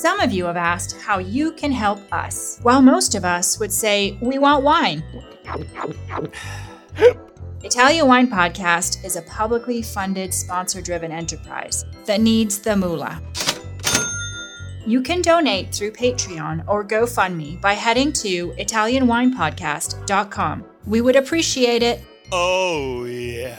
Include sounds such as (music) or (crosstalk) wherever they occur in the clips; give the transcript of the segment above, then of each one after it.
Some of you have asked how you can help us, while most of us would say, We want wine. (sighs) Italian Wine Podcast is a publicly funded, sponsor driven enterprise that needs the moolah. You can donate through Patreon or GoFundMe by heading to ItalianWinePodcast.com. We would appreciate it. Oh, yeah.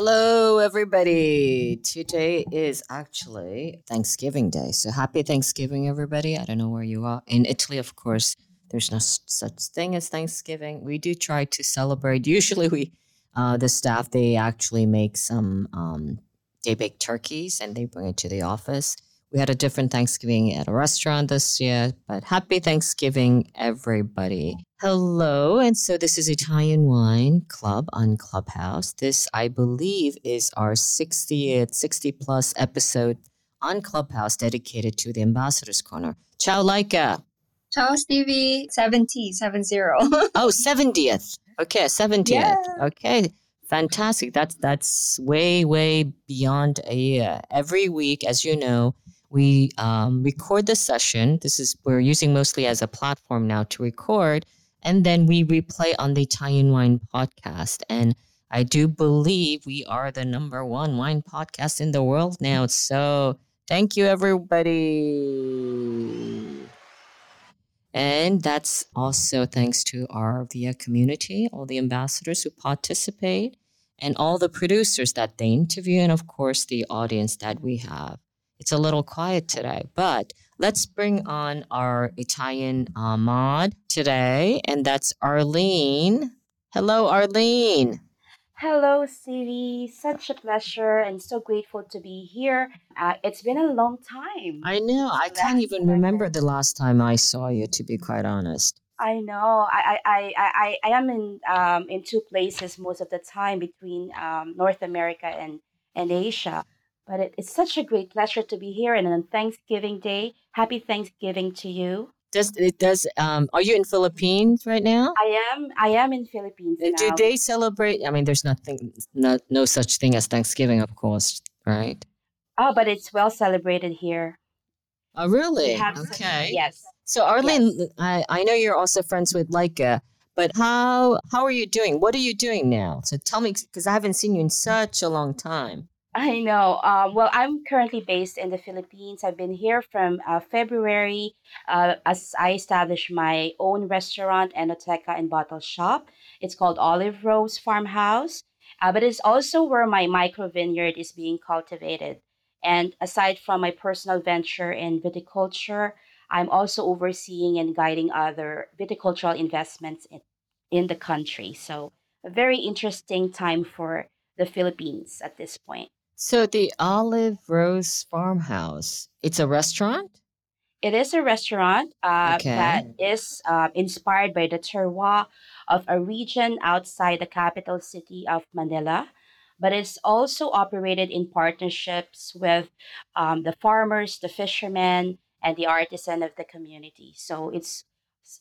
Hello, everybody. Today is actually Thanksgiving Day. So happy Thanksgiving, everybody. I don't know where you are. In Italy, of course, there's no such thing as Thanksgiving. We do try to celebrate. Usually, we, uh, the staff, they actually make some, um, they bake turkeys and they bring it to the office. We had a different Thanksgiving at a restaurant this year, but happy Thanksgiving, everybody. Hello. And so this is Italian Wine Club on Clubhouse. This, I believe, is our 60th, 60 plus episode on Clubhouse dedicated to the Ambassador's Corner. Ciao, Laika. Ciao, Stevie. 70, 70. (laughs) oh, 70th. Okay, 70th. Yeah. Okay. Fantastic. That's that's way, way beyond a year. Every week, as you know, we um, record the session. This is we're using mostly as a platform now to record, and then we replay on the Italian Wine Podcast. And I do believe we are the number one wine podcast in the world now. So thank you, everybody. And that's also thanks to our VIA community, all the ambassadors who participate, and all the producers that they interview, and of course, the audience that we have. It's a little quiet today, but let's bring on our Italian uh, mod today, and that's Arlene. Hello, Arlene. Hello, Stevie. Such a pleasure and so grateful to be here. Uh, it's been a long time. I know. I can't even remember the last time I saw you, to be quite honest. I know. I I, I, I, I am in um, in two places most of the time between um, North America and, and Asia. But it, it's such a great pleasure to be here. And on Thanksgiving Day, happy Thanksgiving to you. Does it does um are you in Philippines right now? I am I am in Philippines Uh, Do now. they celebrate? I mean, there's nothing, no, no such thing as Thanksgiving, of course, right? Oh, but it's well celebrated here. Oh, really? Have some- Okay. yes. So, Arlene, I, I know you're also friends with Leica, but how how are you doing? What are you doing now? So tell me, because I haven't seen you in such a long time. I know. Um, well, I'm currently based in the Philippines. I've been here from uh, February uh, as I established my own restaurant, Enoteca and Bottle Shop. It's called Olive Rose Farmhouse, uh, but it's also where my micro vineyard is being cultivated. And aside from my personal venture in viticulture, I'm also overseeing and guiding other viticultural investments in, in the country. So, a very interesting time for the Philippines at this point. So, the Olive Rose Farmhouse, it's a restaurant? It is a restaurant uh, Okay. that is uh, inspired by the terroir of a region outside the capital city of Manila, but it's also operated in partnerships with um, the farmers, the fishermen, and the artisan of the community. So it's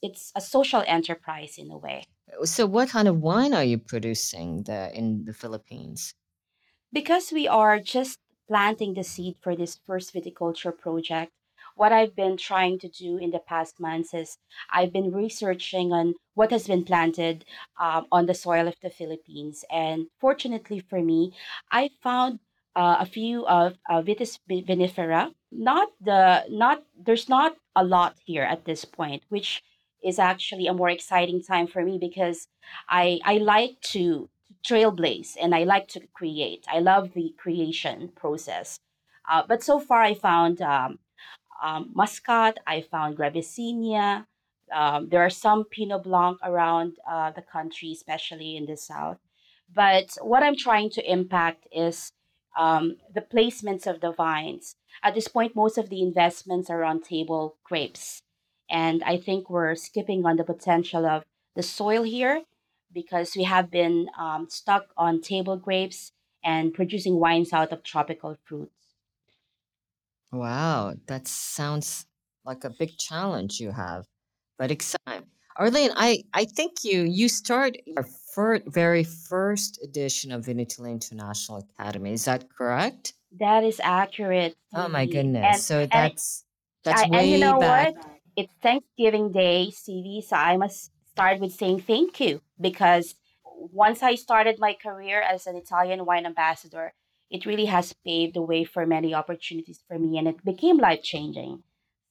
it's a social enterprise in a way. So, what kind of wine are you producing there in the Philippines? Because we are just planting the seed for this first viticulture project, what I've been trying to do in the past months is I've been researching on what has been planted um, on the soil of the Philippines. And fortunately for me, I found uh, a few of uh, Vitis vinifera. Not the not there's not a lot here at this point, which is actually a more exciting time for me because I I like to trailblaze and I like to create. I love the creation process. Uh, but so far, I found um, um, Muscat, I found Gravisinia. Um, there are some Pinot Blanc around uh, the country, especially in the south. But what I'm trying to impact is um, the placements of the vines. At this point, most of the investments are on table grapes. And I think we're skipping on the potential of the soil here because we have been um, stuck on table grapes and producing wines out of tropical fruits. Wow, that sounds like a big challenge you have, but exciting. Arlene, I, I think you you start your fir- very first edition of Vinitaly International Academy. Is that correct? That is accurate, Oh my goodness. And So and that's that's I, and you way know back. what? It's Thanksgiving Day, Stevie, so I must start with saying thank you because once I started my career as an Italian wine ambassador, it really has paved the way for many opportunities for me and it became life changing.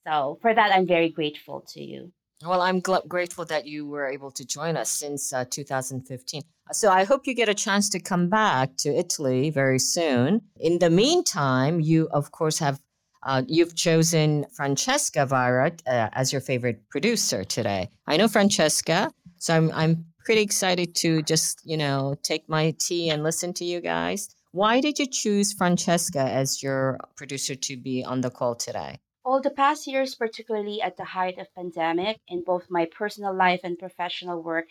So for that, I'm very grateful to you. Well, I'm gl- grateful that you were able to join us since uh, 2015. So I hope you get a chance to come back to Italy very soon. In the meantime, you of course have uh, you've chosen Francesca Vaira uh, as your favorite producer today. I know Francesca, so I'm I'm pretty excited to just you know take my tea and listen to you guys. Why did you choose Francesca as your producer to be on the call today? All the past years, particularly at the height of pandemic, in both my personal life and professional work,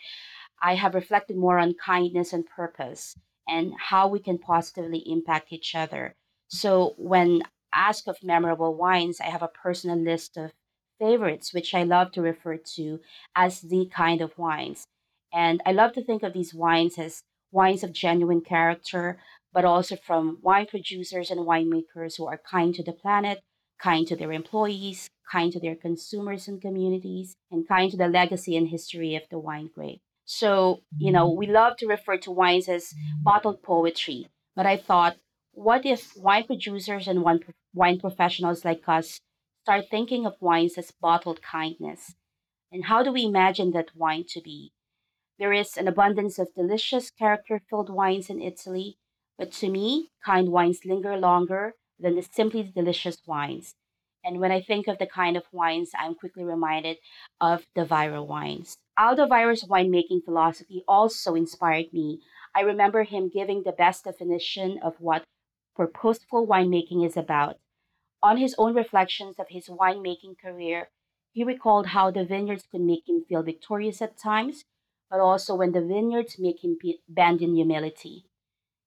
I have reflected more on kindness and purpose and how we can positively impact each other. So, when asked of memorable wines, I have a personal list of favorites, which I love to refer to as the kind of wines. And I love to think of these wines as wines of genuine character, but also from wine producers and winemakers who are kind to the planet, kind to their employees, kind to their consumers and communities, and kind to the legacy and history of the wine grape. So, you know, mm-hmm. we love to refer to wines as bottled poetry, but I thought, what if wine producers and wine, wine professionals like us start thinking of wines as bottled kindness? And how do we imagine that wine to be? There is an abundance of delicious, character filled wines in Italy, but to me, kind wines linger longer than the simply delicious wines. And when I think of the kind of wines, I'm quickly reminded of the Vaira wines. Aldo Vaira's winemaking philosophy also inspired me. I remember him giving the best definition of what purposeful winemaking is about. On his own reflections of his winemaking career, he recalled how the vineyards could make him feel victorious at times, but also when the vineyards make him be- bend in humility.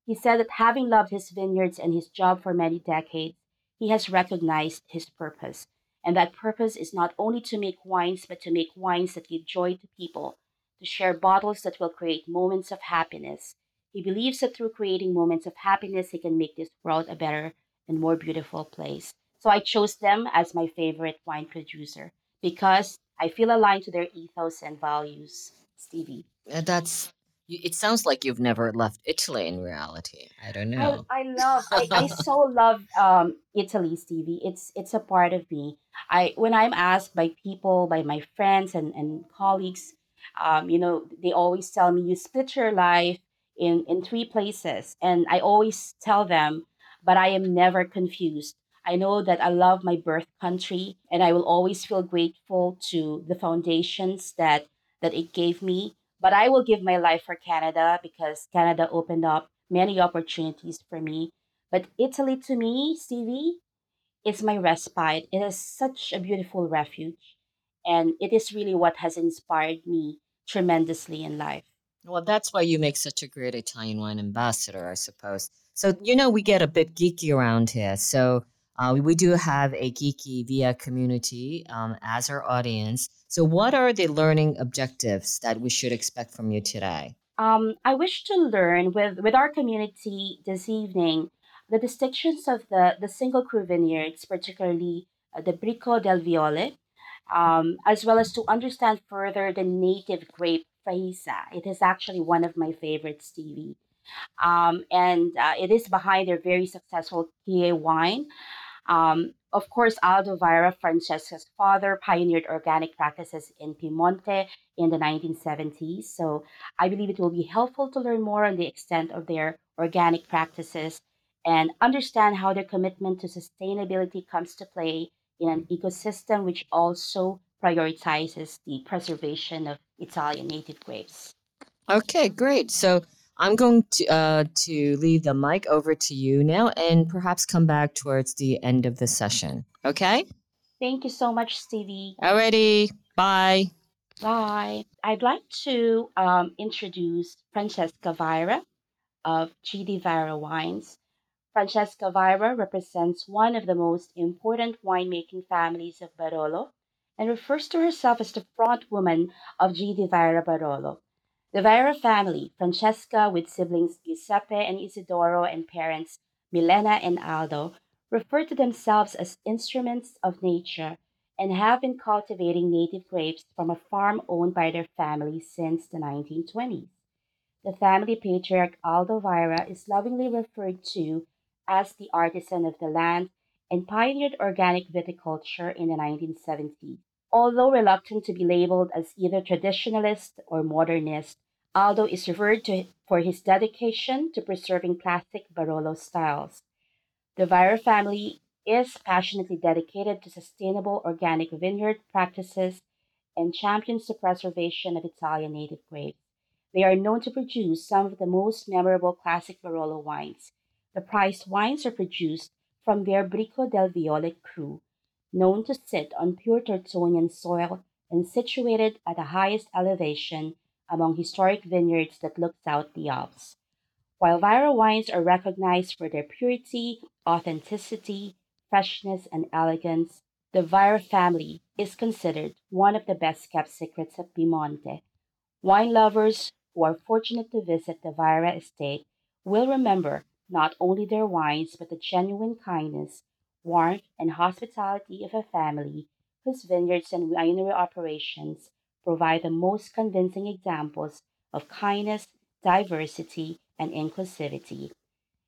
He said that having loved his vineyards and his job for many decades, he has recognized his purpose. And that purpose is not only to make wines, but to make wines that give joy to people, to share bottles that will create moments of happiness. He believes that through creating moments of happiness, he can make this world a better and more beautiful place. So I chose them as my favorite wine producer because I feel aligned to their ethos and values. Stevie. Uh, That's it sounds like you've never left Italy in reality. I don't I, know. I love I, I (laughs) so love um Italy, Stevie. It's it's a part of me. I when I'm asked by people, by my friends and, and colleagues, um, you know, they always tell me you split your life in in three places. And I always tell them, but I am never confused. I know that I love my birth country and I will always feel grateful to the foundations that that it gave me. But I will give my life for Canada because Canada opened up many opportunities for me. But Italy to me, Stevie, is my respite. It is such a beautiful refuge. And it is really what has inspired me tremendously in life. Well, that's why you make such a great Italian wine ambassador, I suppose. So, you know, we get a bit geeky around here. So, uh, we do have a geeky via community um, as our audience. So, what are the learning objectives that we should expect from you today? Um, I wish to learn with, with our community this evening the distinctions of the, the single cru vineyards, particularly uh, the Bricco del Viole, um, as well as to understand further the native grape Freisa. It is actually one of my favorites, Stevie. Um, and uh, it is behind their very successful Kyè wine. Um, of course, Aldo Vaira, Francesca's father, pioneered organic practices in Piemonte in the 1970s. So I believe it will be helpful to learn more on the extent of their organic practices and understand how their commitment to sustainability comes to play in an ecosystem which also prioritizes the preservation of Italian native grapes. Okay, great. So I'm going to uh, to leave the mic over to you now, and perhaps come back towards the end of the session. Okay. Thank you so much, Stevie. Alrighty. Bye. Bye. I'd like to um, introduce Francesca Vaira of GD Vajra Wines. Francesca Vaira represents one of the most important winemaking families of Barolo and refers to herself as the front woman of GD Vajra Barolo. The Vaira family, Francesca with siblings Giuseppe and Isidoro and parents Milena and Aldo, refer to themselves as instruments of nature and have been cultivating native grapes from a farm owned by their family since the 1920s. The family patriarch Aldo Vaira is lovingly referred to as the artisan of the land and pioneered organic viticulture in the 1970s. Although reluctant to be labeled as either traditionalist or modernist, Aldo is revered to, for his dedication to preserving classic Barolo styles. The Vaira family is passionately dedicated to sustainable organic vineyard practices and champions the preservation of Italian native grapes. They are known to produce some of the most memorable classic Barolo wines. The prized wines are produced from their Bricco del Viole cru, known to sit on pure Tortonian soil and situated at the highest elevation among historic vineyards that looks out the Alps. While Vaira wines are recognized for their purity, authenticity, freshness, and elegance, the Vaira family is considered one of the best kept secrets of Piemonte. Wine lovers who are fortunate to visit the Vaira estate will remember not only their wines but the genuine kindness, warmth, and hospitality of a family whose vineyards and winery operations provide the most convincing examples of kindness, diversity, and inclusivity.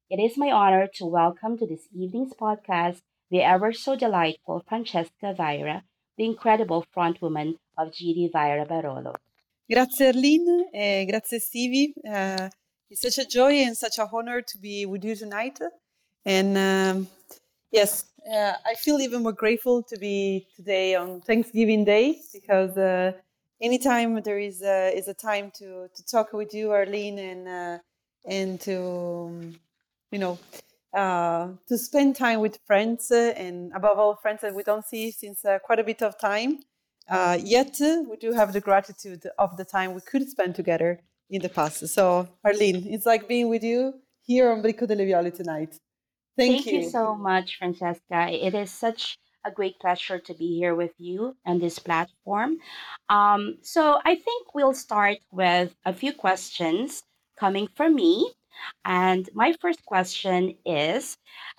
It is my honor to welcome to this evening's podcast the ever so delightful Francesca Vaira, the incredible frontwoman of GD Vajra Barolo. Grazie Arlene, eh, grazie Stevie. Uh, it's such a joy and such a honor to be with you tonight. And um, yes, uh, I feel even more grateful to be today on Thanksgiving Day because uh, anytime there is a, is a time to, to talk with you, Arlene, and uh, and to um, you know uh, to spend time with friends uh, and above all friends that we don't see since uh, quite a bit of time. Yet we do have the gratitude of the time we could spend together in the past. So Arlene, it's like being with you here on Bricco delle Viole tonight. Thank, Thank you. so much, Francesca. It is such a great pleasure to be here with you on this platform. Um, so I think we'll start with a few questions coming from me. And my first question is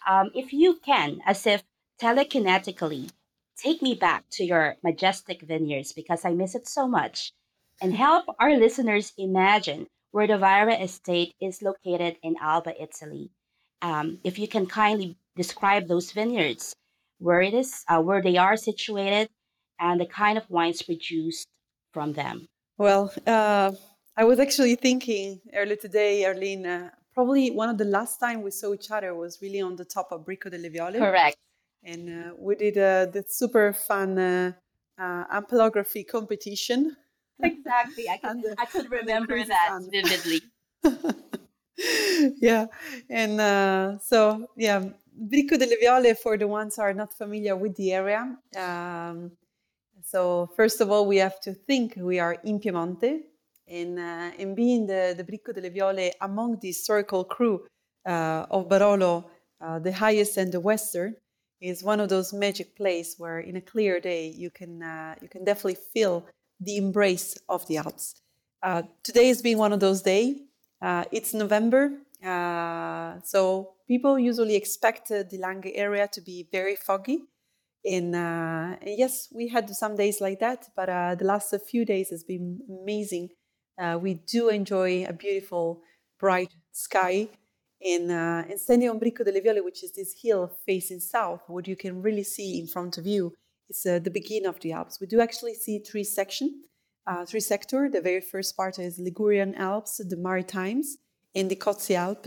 um, if you can, as if telekinetically, take me back to your majestic vineyards because I miss it so much, and (laughs) help our listeners imagine where the Vaira estate is located in Alba, Italy. Um, if you can kindly describe those vineyards, where it is, uh, where they are situated, and the kind of wines produced from them. Well, uh, I was actually thinking earlier today, Arlene, uh, probably one of the last time we saw each other was really on the top of Bricco delle Viole. Correct. And uh, we did uh, the super fun uh, uh, ampelography competition. Exactly. I (laughs) could, And I could remember that fun. vividly. (laughs) (laughs) yeah, and uh, so yeah, Bricco delle Viole for the ones who are not familiar with the area. Um, so first of all, we have to think we are in Piemonte, and uh, and being the the Bricco delle Viole among the historical cru uh, of Barolo, uh, the highest and the western, is one of those magic places where in a clear day you can uh, you can definitely feel the embrace of the Alps. Uh, today has been one of those days. Uh, it's November, uh, so people usually expect uh, the Langhe area to be very foggy. And, uh, and yes, we had some days like that, but uh, the last few days has been amazing. We do enjoy a beautiful, bright sky. in uh, and standing on Bricco delle Viole, which is this hill facing south, what you can really see in front of you is uh, the beginning of the Alps. We do actually see three sections uh, three sector. The very first part is Ligurian Alps, the Maritimes, and the Cozzi Alp.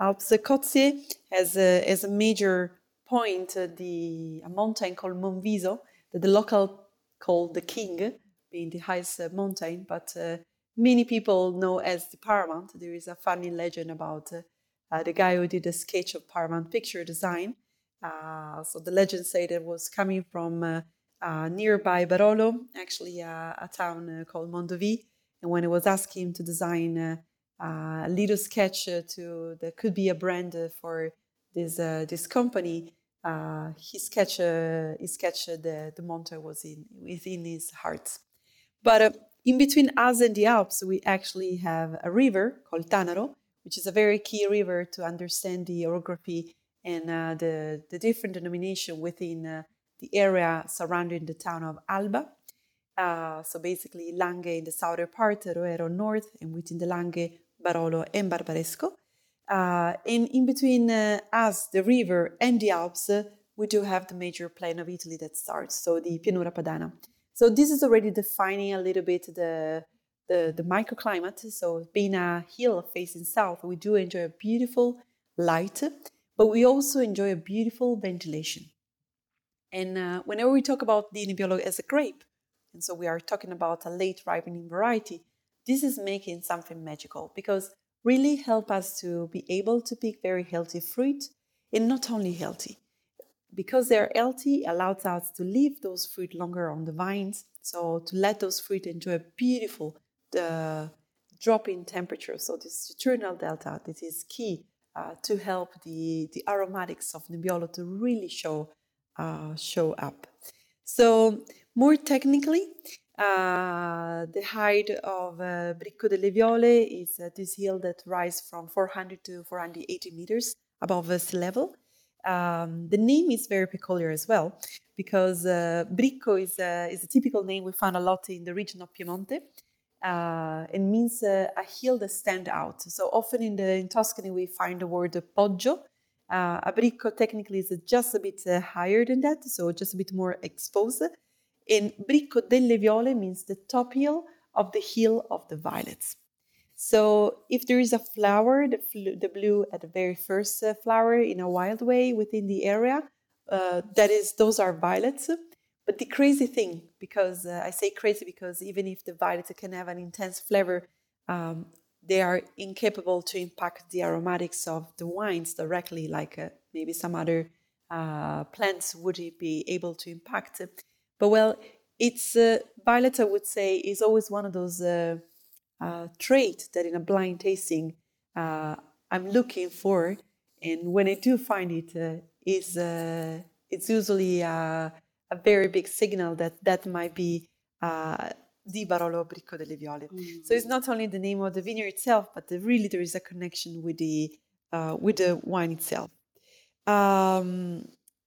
Alps. Cozier has a, has a major point, uh, the a mountain called Monviso that the local call the King, being the highest uh, mountain, but uh, many people know as the Paramount. There is a funny legend about uh, uh, the guy who did a sketch of Paramount picture design. So the legend say that was coming from uh, uh, nearby Barolo, actually a town called Mondovì. And when I was asking him to design a little sketch to that could be a brand for this this company, he sketched he sketched the the Monviso in within his heart. But in between us and the Alps, we actually have a river called Tanaro, which is a very key river to understand the orography and uh, the, the different denomination within uh, the area surrounding the town of Alba. Uh, so basically, Langhe in the southern part, Roero north, and within the Langhe, Barolo and Barbaresco. Uh, and in between uh, us, the river, and the Alps, uh, we do have the major plain of Italy that starts, so the Pianura Padana. So this is already defining a little bit the the, the microclimate. So being a hill facing south, we do enjoy a beautiful light, but we also enjoy a beautiful ventilation. And uh, whenever we talk about the Nebbiolo as a grape, and so we are talking about a late ripening variety, this is making something magical because really help us to be able to pick very healthy fruit and not only healthy because they're healthy allows us to leave those fruit longer on the vines so to let those fruit enjoy a beautiful the drop in temperature. So this diurnal delta, this is key uh, to help the, the aromatics of Nebbiolo to really show uh, show up. So more technically, uh, the height of uh, Bricco delle Viole is uh, this hill that rises from 400 to 480 meters above sea level. Um, the name is very peculiar as well because uh, Bricco is, is a typical name we find a lot in the region of Piemonte uh, it means uh, a hill that stand out. So often in the in Tuscany we find the word poggio. Uh, a bricco technically is just a bit uh, higher than that, so just a bit more exposed. And bricco delle viole means the top hill of the hill of the violets. So if there is a flower, the, fl- the blue at the very first uh, flower in a wild way within the area, uh, that is, those are violets. But the crazy thing, because uh, I say crazy because even if the violets can have an intense flavor, um, they are incapable to impact the aromatics of the wines directly, like uh, maybe some other uh, plants would be able to impact. But well, it's uh, violet, I would say, is always one of those uh, uh traits that in a blind tasting uh, I'm looking for, and when I do find it, is it's usually a very big signal that that might be uh, Di Barolo Bricco delle Viole. Mm. So it's not only the name of the vineyard itself, but the, really there is a connection with the uh, with the wine itself. Um,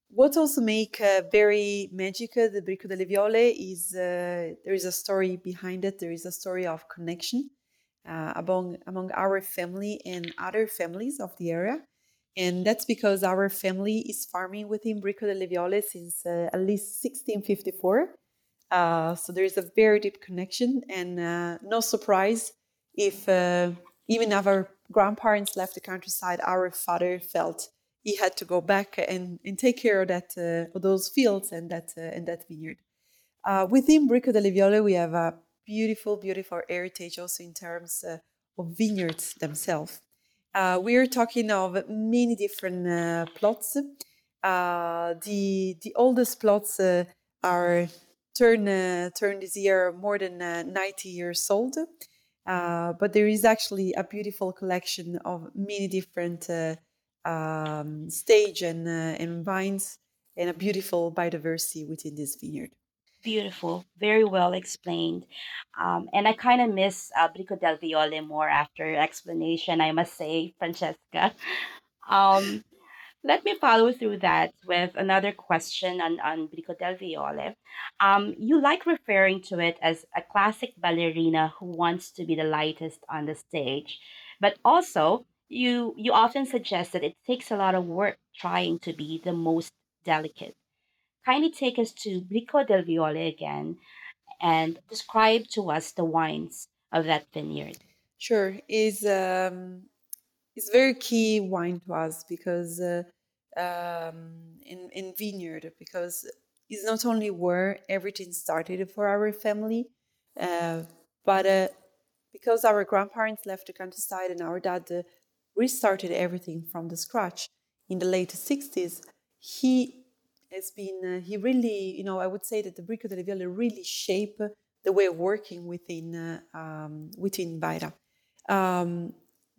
what also make uh, very magic uh, the Bricco delle Viole is uh, there is a story behind it. There is a story of connection uh, among among our family and other families of the area. And that's because our family is farming within Bricco delle Viole since uh, at least 1654. Uh, so there is a very deep connection, and uh, no surprise if uh, even our grandparents left the countryside, our father felt he had to go back and, and take care of that uh, of those fields and that uh, and that vineyard. within Bricco delle Viole, we have a beautiful, beautiful heritage also in terms of vineyards themselves. Uh, we're talking of many different uh, plots. Uh, the the oldest plots uh, are turn uh, turn this year more than uh, 90 years old. but there is actually a beautiful collection of many different um, stage and, and vines and a beautiful biodiversity within this vineyard. Beautiful, very well explained. Um, and I kind of miss uh, Bricco del Viole more after your explanation, I must say, Francesca. Um, let me follow through that with another question on, on Bricco del Viole. Um, you like referring to it as a classic ballerina who wants to be the lightest on the stage, but also you you often suggest that it takes a lot of work trying to be the most delicate kindly take us to Bricco del Viole again and describe to us the wines of that vineyard. Sure. Is um, is very key wine to us because uh, um, in in vineyard because it's not only where everything started for our family, uh, but uh, because our grandparents left the countryside and our dad uh, restarted everything from the scratch in the late 60s, he has been, uh, he really, you know, I would say that the Bricco delle Viole really shape the way of working within, uh, um, within Vaira. Um,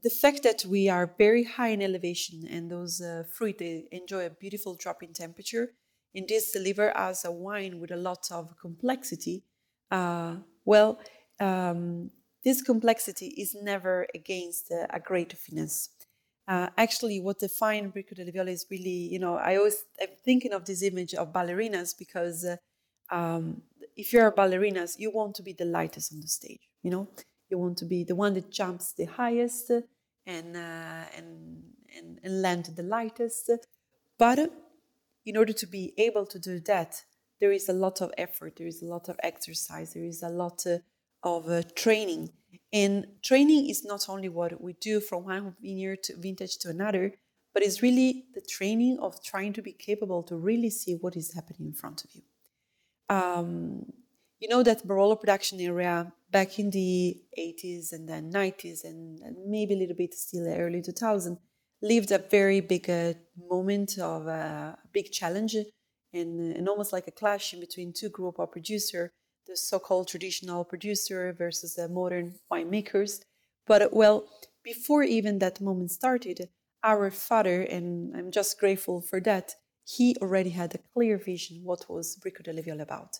the fact that we are very high in elevation and those uh, fruit they enjoy a beautiful drop in temperature and this deliver us a wine with a lot of complexity uh, well um, this complexity is never against uh, a great finesse uh, actually what defines Bricco delle Viole is really you know i always i'm thinking of this image of ballerinas because uh, um, if you're a ballerinas you want to be the lightest on the stage you know? You want to be the one that jumps the highest and uh, and, and and land the lightest. But in order to be able to do that, there is a lot of effort. There is a lot of exercise. There is a lot uh, of uh, training. And training is not only what we do from one vineyard to vintage to another, but it's really the training of trying to be capable to really see what is happening in front of you. Um, you know that Barolo production area back in the 80s and then 90s and, and maybe a little bit still early 2000 lived a very big uh, moment of uh, a big challenge and, and almost like a clash in between two group of producer the so-called traditional producer versus the modern winemakers. But well before even that moment started our father and i'm just grateful for that he already had a clear vision what was bricco delle viole about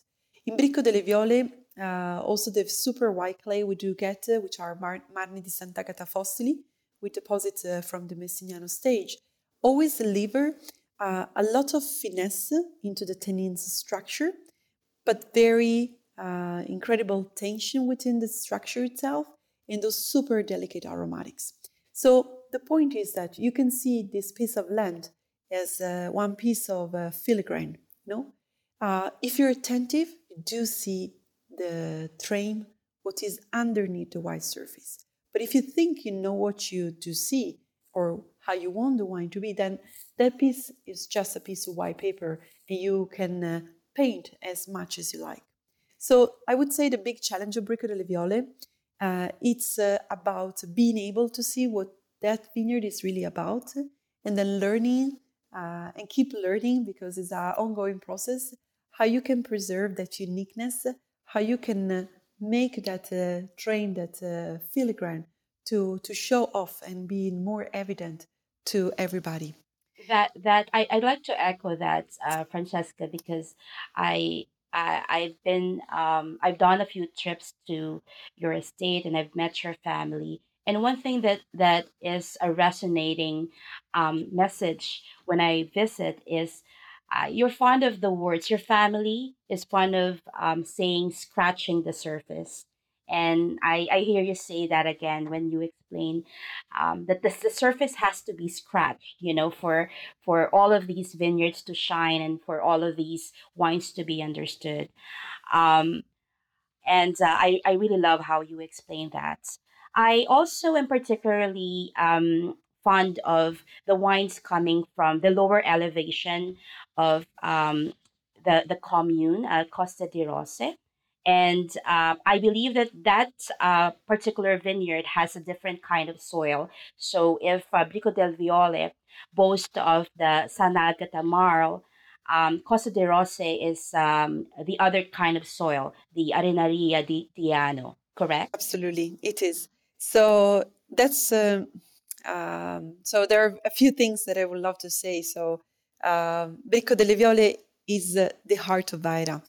in Bricco delle Viole, uh, also the super white clay we do get, uh, which are Mar- Marni di Sant'Agata fossili, with deposits uh, from the Messiniano stage, always deliver uh, a lot of finesse into the tannins structure, but very uh, incredible tension within the structure itself and those super delicate aromatics. So the point is that you can see this piece of land as uh, one piece of filigrane? Uh, if you're attentive, you do see the train, what is underneath the white surface. But if you think you know what you do see or how you want the wine to be, then that piece is just a piece of white paper and you can uh, paint as much as you like. So I would say the big challenge of Bricco delle Viole, uh, it's uh, about being able to see what that vineyard is really about and then learning uh, and keep learning because it's an ongoing process how you can preserve that uniqueness, how you can uh, make that uh, train, that uh, filigrane to, to show off and be more evident to everybody. That that I I'd like to echo that, uh, Francesca, because I I, I've been um, I've done a few trips to your estate and I've met your family. And one thing that that is a resonating um, message when I visit is uh, you're fond of the words. Your family is fond of um, saying scratching the surface. And I, I hear you say that again when you explain um, that the, surface has to be scratched, you know, for for all of these vineyards to shine and for all of these wines to be understood. Um, and uh, I, I really love how you explain that. I also am particularly um, fond of the wines coming from the lower elevation of um, the, the commune, uh, Costa di Rose. And uh, I believe that that uh, particular vineyard has a different kind of soil. So if Bricco del Viole boasts of the Sant'Agata marl, um, Costa di Rose is um, the other kind of soil, the Arenaria di Diano, correct? Absolutely, it is. So that's uh, um, so there are a few things that I would love to say. So um, Bricco delle Viole is uh, the heart of Vaira,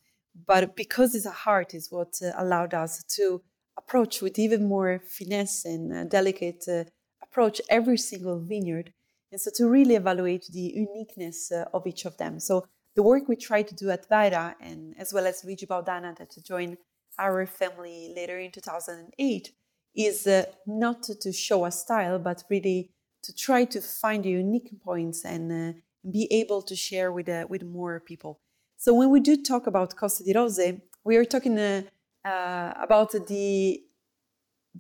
but because it's a heart is what uh, allowed us to approach with even more finesse and uh, delicate uh, approach every single vineyard, and so to really evaluate the uniqueness uh, of each of them. So the work we try to do at Vaira, and as well as Luigi Baudana that joined our family later in 2008, is uh, not to show a style, but really to try to find unique points and uh, be able to share with uh, with more people. So when we do talk about Costa di Rose, we are talking uh, uh, about the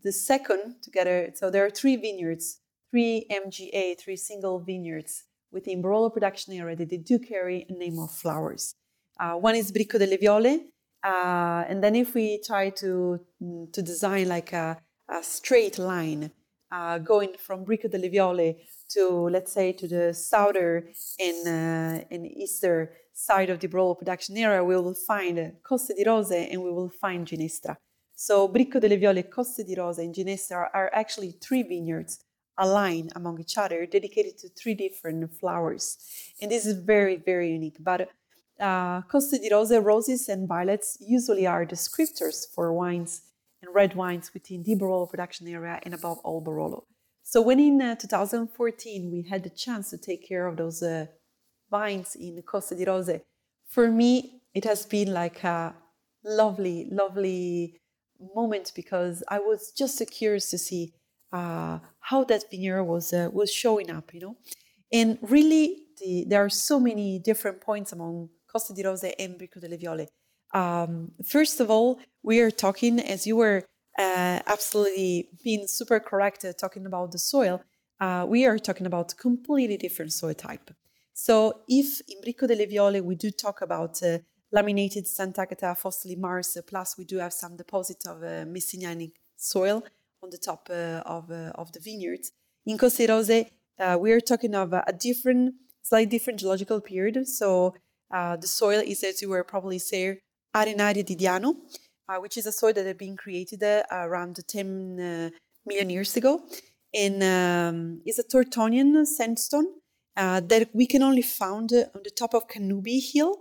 the second together. So there are three vineyards three MGA, three single vineyards within Barolo production area that they do carry a name of flowers. Uh, one is Bricco delle Viole, and then if we try to to design like a, a straight line uh, going from Bricco delle Viole to let's say to the southern and uh, and eastern side of the Barolo production area, we will find Coste di Rose and we will find Ginestra. So Bricco delle Viole, Coste di Rose, and Ginestra are actually three vineyards aligned among each other, dedicated to three different flowers. And this is very, very unique. But uh, Coste di Rose, roses and violets usually are descriptors for wines and red wines within the Barolo production area and above all Barolo. So when in uh, 2014 we had the chance to take care of those uh, vines in Costa di Rose, for me it has been like a lovely, lovely moment because I was just curious to see uh, how that vineyard was uh, was showing up, you know. And really, the, there are so many different points among Costa di Rose and Bricco delle Viole. Um, first of all, we are talking, as you were uh, absolutely being super correct uh, talking about the soil, uh, we are talking about completely different soil type. So if in Bricco delle Viole we do talk about uh, laminated Sant'Agata Fossili Mars, plus we do have some deposit of uh, Messignani soil, on the top uh, of, uh, of the vineyards. In Coste Rose, uh, we are talking of a different, slightly different geological period. So the soil is, as you were probably say, Arenaria di Diano, which is a soil that had been created around 10 million years ago. And um, is a Tortonian sandstone uh, that we can only find on the top of Cannubi Hill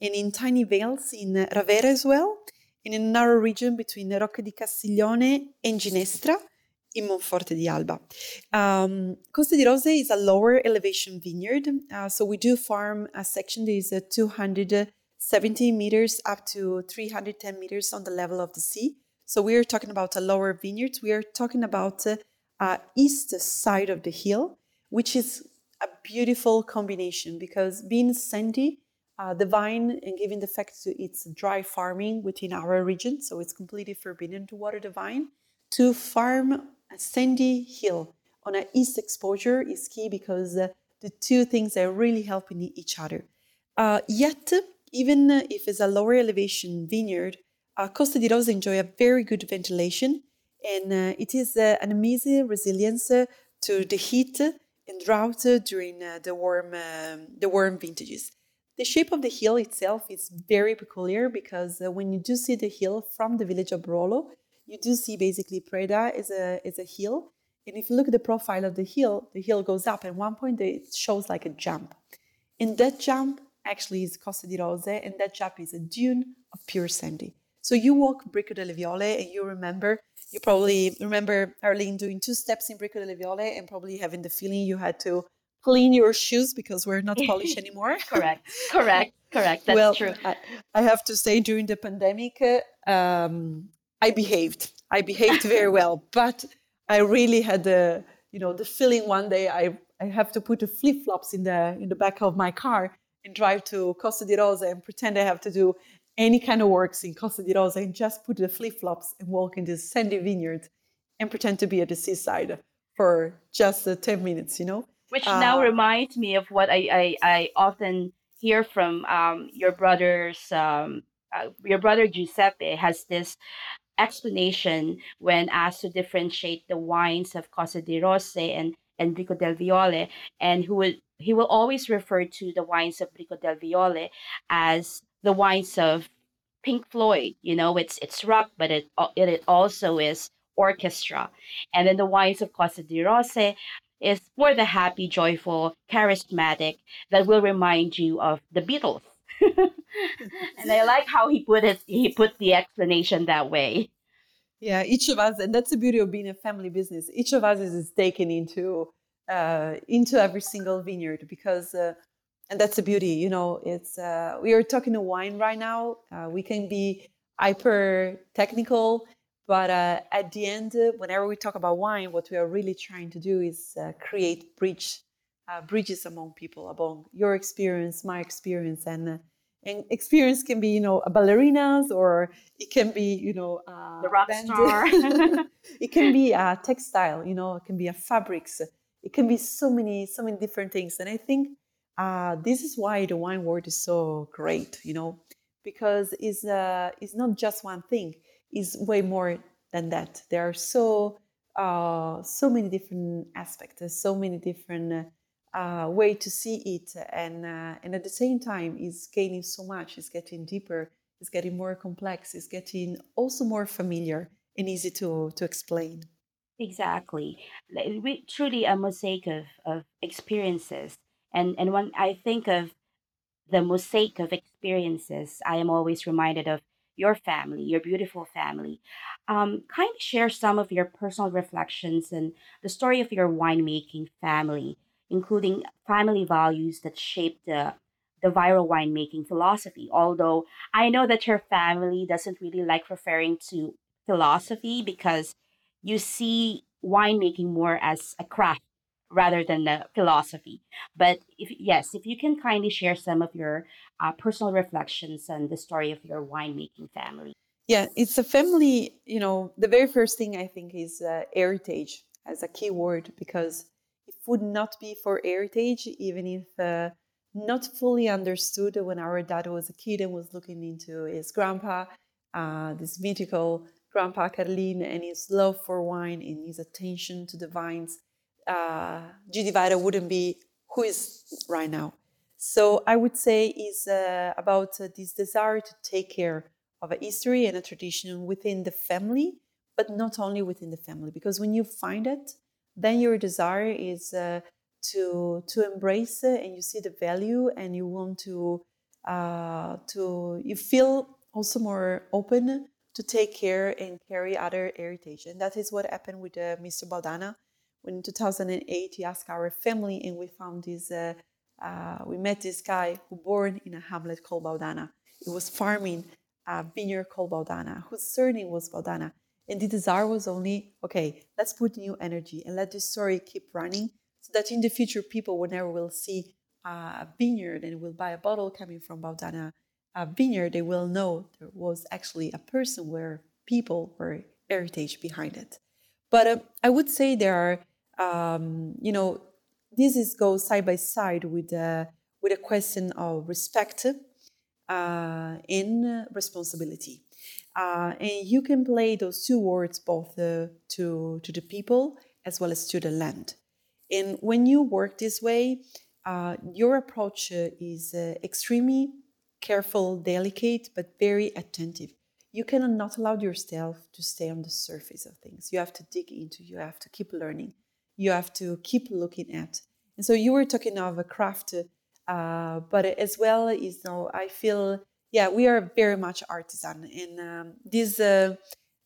and in tiny vales in Ravera as well in a narrow region between Rocca di Castiglione and Ginestra in Monforte di Alba. Um, Coste di Rose is a lower elevation vineyard, uh, so we do farm a section that is uh, 270 meters up to 310 meters on the level of the sea. So we are talking about a lower vineyard. We are talking about uh, uh, east side of the hill, which is a beautiful combination because being sandy uh, the vine and giving the fact to its dry farming within our region, so it's completely forbidden to water the vine. To farm a sandy hill on an east exposure is key because uh, the two things are really helping each other. Uh, yet, even if it's a lower elevation vineyard, uh, Costa di Rosa enjoy a very good ventilation, and uh, it is uh, an amazing resilience uh, to the heat and drought during the warm um, the warm vintages. The shape of the hill itself is very peculiar because uh, when you do see the hill from the village of Barolo, you do see basically Preda is a, is a hill. And if you look at the profile of the hill, the hill goes up. At one point, it shows like a jump. And that jump actually is Costa di Rose, and that jump is a dune of pure sandy. So you walk Bricco delle Viole and you remember, you probably remember Arlene doing two steps in Bricco delle Viole and probably having the feeling you had to clean your shoes because we're not polished (laughs) anymore. correct, correct, correct. That's well, true. I, I, have to say, during the pandemic, um, I behaved. I behaved very (laughs) well, but I really had the, you know, the feeling one day I I have to put the flip flops in the in the back of my car and drive to Costa di Rosa and pretend I have to do any kind of works in Costa di Rosa and just put the flip flops and walk in this sandy vineyard and pretend to be at the seaside for just uh, 10 minutes, you know? which uh, now reminds me of what I, I, I often hear from um, your brother's um, uh, your brother Giuseppe has this explanation when asked to differentiate the wines of Costa di Rosa and and Bricco del Viole, and who will he will always refer to the wines of Bricco del Viole as the wines of Pink Floyd. You know, it's it's rock, but it it also is orchestra, and then the wines of Costa di Rose is for the happy, joyful, charismatic that will remind you of the Beatles. (laughs) and I like how he put it. He put the explanation that way. Yeah, each of us, and that's the beauty of being a family business. Each of us is taken into uh, into every single vineyard because, uh, and that's the beauty. You know, it's uh, we are talking to wine right now. Uh, we can be hyper technical but uh, at the end, uh, whenever we talk about wine, what we are really trying to do is create bridge, bridges among people, among your experience, my experience, and and experience can be, you know, a ballerinas, or it can be, you know, the rock star. (laughs) it can be a (laughs) textile, you know, it can be a fabrics. it can be so many so many different things and i think uh, this is why the wine world is so great you know because it's uh, it's not just one thing it's way more than that there are so uh, so many different aspects so many different uh, way to see it and uh, and at the same time it's gaining so much it's getting deeper it's getting more complex it's getting also more familiar and easy to to explain Exactly. We truly a mosaic of, of experiences. And and when I think of the mosaic of experiences, I am always reminded of your family, your beautiful family. Um, kind of share some of your personal reflections and the story of your winemaking family, including family values that shaped the the Vajra winemaking philosophy. Although I know that your family doesn't really like referring to philosophy because you see winemaking more as a craft rather than a philosophy. But if yes, if you can kindly share some of your uh, personal reflections and the story of your winemaking family. Yeah, it's a family, you know, the very first thing I think is uh, heritage as a key word because it would not be for heritage, even if uh, not fully understood when our dad was a kid and was looking into his grandpa, uh, this mythical Grandpa Carlin and his love for wine and his attention to the vines, uh, G.D. Vajra wouldn't be who is right now. So I would say is uh, about uh, this desire to take care of a history and a tradition within the family, but not only within the family. Because when you find it, then your desire is uh, to to embrace it, and you see the value, and you want to uh, to you feel also more open to take care and carry other. And that is what happened with uh, Mr. Baudana. When in 2008 he asked our family, and we found this, uh, uh, we met this guy who born in a hamlet called Baudana. He was farming a vineyard called Baudana, whose surname was Baudana. And the desire was only, okay, let's put new energy and let this story keep running so that in the future people, whenever will see a vineyard and will buy a bottle coming from Baudana, a vineyard, they will know there was actually a person where people were heritage behind it. But uh, I would say there are, um, you know, this is goes side by side with uh, with a question of respect uh, in responsibility, uh, and you can play those two words both uh, to to the people as well as to the land. And when you work this way, uh, your approach is extremely careful, delicate, but very attentive. You cannot not allow yourself to stay on the surface of things. You have to dig into, you have to keep learning, you have to keep looking at. And so you were talking of a craft, uh, but as well you know, I feel, yeah, we are very much artisan. And um, this, uh,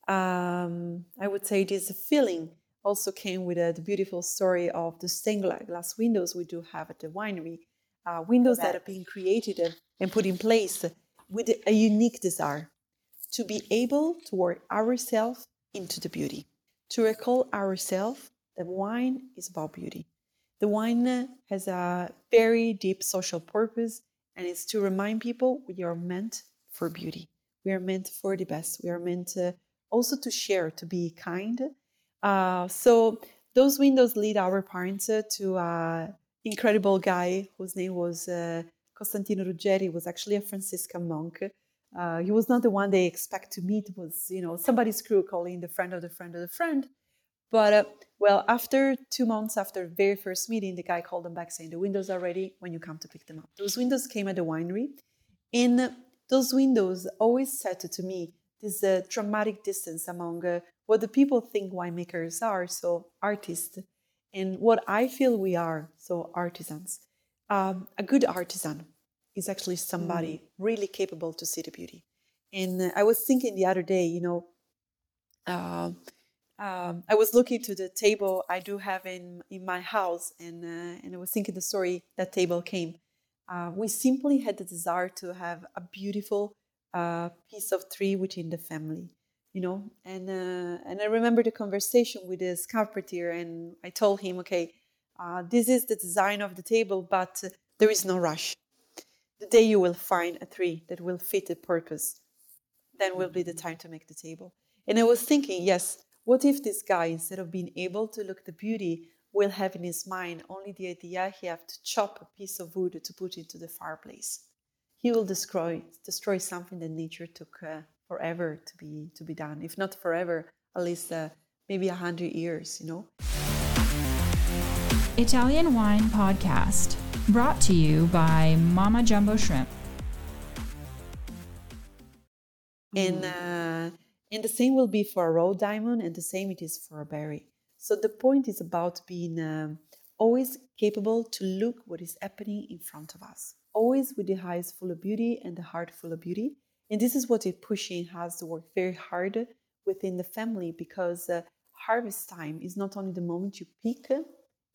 um, I would say, this feeling also came with uh, the beautiful story of the stained glass windows we do have at the winery uh, windows that are being created and put in place with a unique desire to be able to work ourselves into the beauty, to recall ourselves that wine is about beauty. The wine has a very deep social purpose, and it's to remind people we are meant for beauty. We are meant for the best. We are meant to also to share, to be kind. Uh, so those windows lead our parents to uh, incredible guy whose name was uh, Costantino Ruggeri, was actually a Franciscan monk. Uh, he was not the one they expect to meet. Was you know somebody's crew calling the friend of the friend of the friend. But uh, well, after two months after the very first meeting, the guy called them back saying the windows are ready when you come to pick them up. Those windows came at the winery. and those windows always said to me this uh, dramatic distance among uh, what the people think winemakers are, so artists, and what I feel we are, so artisans. Um, a good artisan is actually somebody mm. really capable to see the beauty. And uh, I was thinking the other day, you know, uh, um, I was looking to the table I do have in in my house, and uh, and I was thinking the story that table came. Uh, we simply had the desire to have a beautiful uh, piece of tree within the family you know? And uh, and i remember the conversation with this carpenter and i told him okay uh, this is the design of the table but there is no rush. The day you will find a tree that will fit the purpose then will be the time to make the table. And i was thinking yes what if this guy instead of being able to look the beauty will have in his mind only the idea he have to chop a piece of wood to put into the fireplace. He will destroy destroy something that nature took uh, forever to be to be done. If not forever, at least uh, maybe a hundred years. You know. Italian Wine Podcast, brought to you by Mama Jumbo Shrimp. And uh, and the same will be for a raw diamond, and the same it is for a berry. So the point is about being um, always capable to look what is happening in front of us, always with the eyes full of beauty and the heart full of beauty. And this is what pushing has to work very hard within the family because uh, harvest time is not only the moment you pick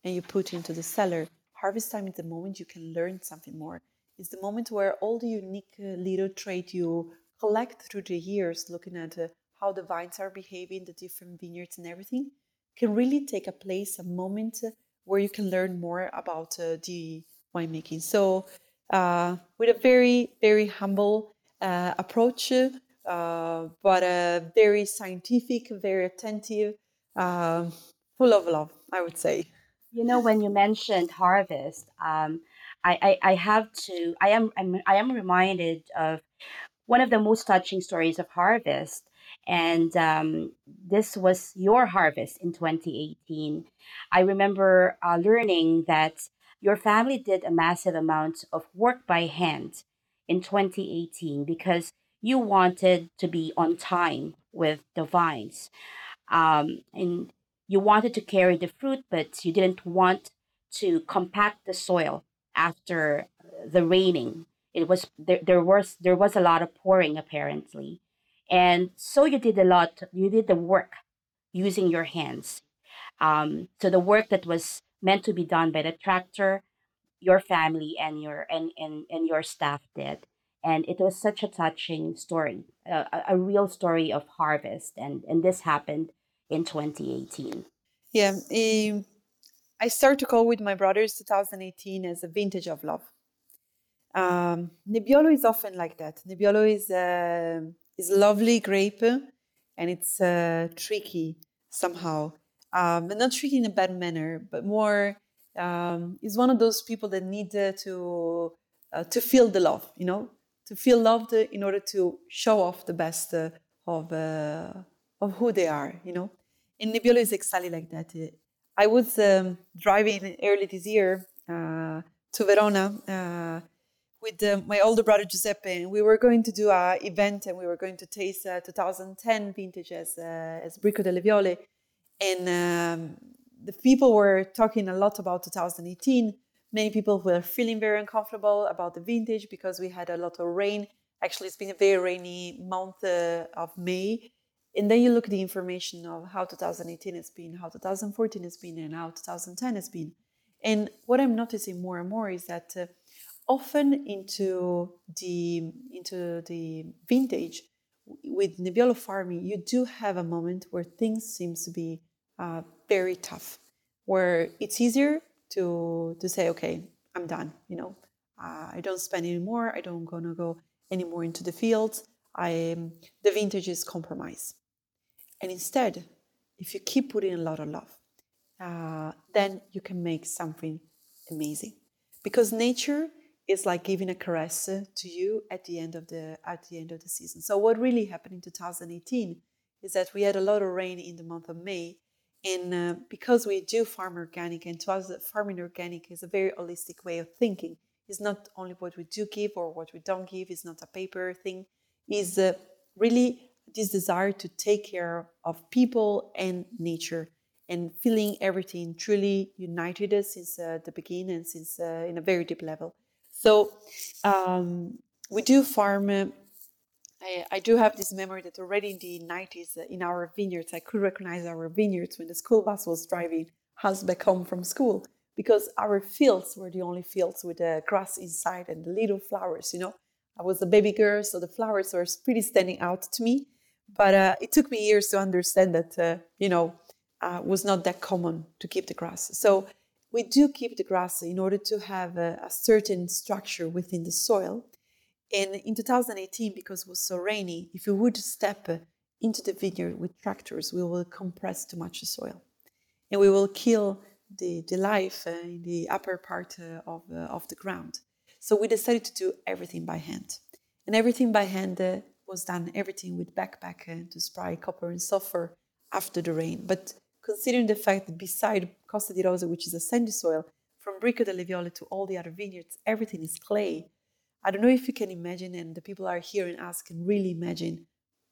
and you put into the cellar. Harvest time is the moment you can learn something more. It's the moment where all the unique uh, little trait you collect through the years, looking at uh, how the vines are behaving, the different vineyards and everything, can really take a place, a moment where you can learn more about uh, the winemaking. So, uh, with a very, very humble uh, approach, uh, but a very scientific, very attentive, um, full of love, I would say. You know, when you mentioned harvest, um, I, I, I have to, I am, I'm, I am reminded of one of the most touching stories of harvest and um, this was your harvest in 2018. I remember uh, learning that your family did a massive amount of work by hand in 2018 because you wanted to be on time with the vines. Um, and you wanted to carry the fruit, but you didn't want to compact the soil after the raining. It was there, there was there was a lot of pouring apparently. And so you did a lot, you did the work using your hands. Um, so the work that was meant to be done by the tractor, your family and your and, and, and your staff did. And it was such a touching story, a, a real story of harvest. And, and this happened in 2018. Yeah. Um, I started to call with my brothers 2018 as a vintage of love. Um, Nebbiolo is often like that. Nebbiolo is uh, is lovely grape and it's uh, tricky somehow. Um, not tricky in a bad manner, but more um, is one of those people that need uh, to uh, to feel the love, you know, to feel loved in order to show off the best uh, of uh, of who they are, you know. And Nebbiolo is exactly like that. I was um, driving early this year uh, to Verona with uh, my older brother Giuseppe, and we were going to do a event, and we were going to taste uh, 2010 vintage as uh, as Bricco delle Viole, and um, the people were talking a lot about 2018. Many people were feeling very uncomfortable about the vintage because we had a lot of rain. Actually, it's been a very rainy month uh, of May. And then you look at the information of how 2018 has been, how 2014 has been, and how 2010 has been. And what I'm noticing more and more is that uh, often into the into the vintage with Nebbiolo farming, you do have a moment where things seems to be uh, very tough, where it's easier to to say, okay, I'm done. You know, uh, I don't spend anymore. I don't gonna go anymore into the fields. I the vintage is compromise, and instead, if you keep putting a lot of love, uh, then you can make something amazing, because nature is like giving a caress to you at the end of the at the end of the season. So what really happened in 2018 is that we had a lot of rain in the month of May, and uh, because we do farm organic, and to us, farming organic is a very holistic way of thinking. It's not only what we do give or what we don't give. It's not a paper thing. Is uh, really this desire to take care of people and nature and feeling everything truly united us since uh, the beginning and since uh, in a very deep level. So um, we do farm. Uh, I, I, do have this memory that already in the 90s uh, in our vineyards, I could recognize our vineyards when the school bus was driving us back home from school because our fields were the only fields with the grass inside and the little flowers, you know. I was a baby girl, so the flowers were pretty standing out to me. But uh, it took me years to understand that, uh, you know, uh, was not that common to keep the grass. So we do keep the grass in order to have a, a certain structure within the soil. And in 2018, because it was so rainy, if we would step into the vineyard with tractors, we will compress too much the soil. And we will kill the, the life uh, in the upper part uh, of, uh, of the ground. So we decided to do everything by hand. And everything by hand uh, was done, everything with backpack uh, to spray copper and sulfur after the rain. But considering the fact that beside Coste di Rose, which is a sandy soil, from Bricco delle Viole to all the other vineyards, everything is clay. I don't know if you can imagine, and the people are hearing us can really imagine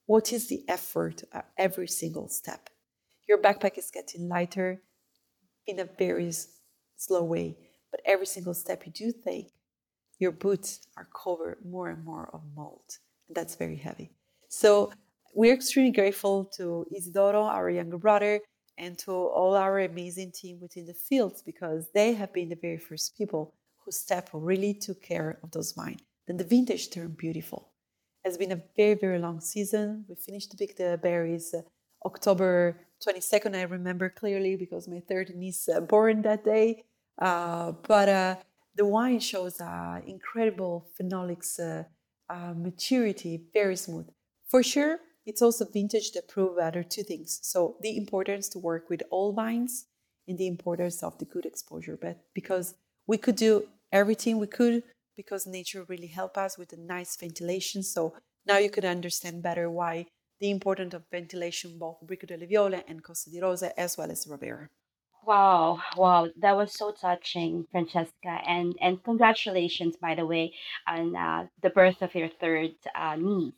what is the effort at every single step. Your backpack is getting lighter in a very slow way, but every single step you do take, your boots are covered more and more of mold. And that's very heavy. So we're extremely grateful to Isidoro, our younger brother, and to all our amazing team within the fields because they have been the very first people who step really took care of those vines. Then the vintage turned beautiful. It's been a very, very long season. We finished to pick the berries uh, October 22nd. I remember clearly because my third niece uh, born that day. Uh, but uh, the wine shows uh, incredible phenolics uh, maturity, very smooth. For sure, it's also vintage that prove other two things. So the importance to work with all vines and the importance of the good exposure. But because we could do everything we could because nature really helped us with the nice ventilation. So now you could understand better why the importance of ventilation both Bricco delle Viole and Coste di Rose as well as Ravera. Wow, wow, that was so touching, Francesca, and and congratulations, by the way, on uh, the birth of your third uh, niece.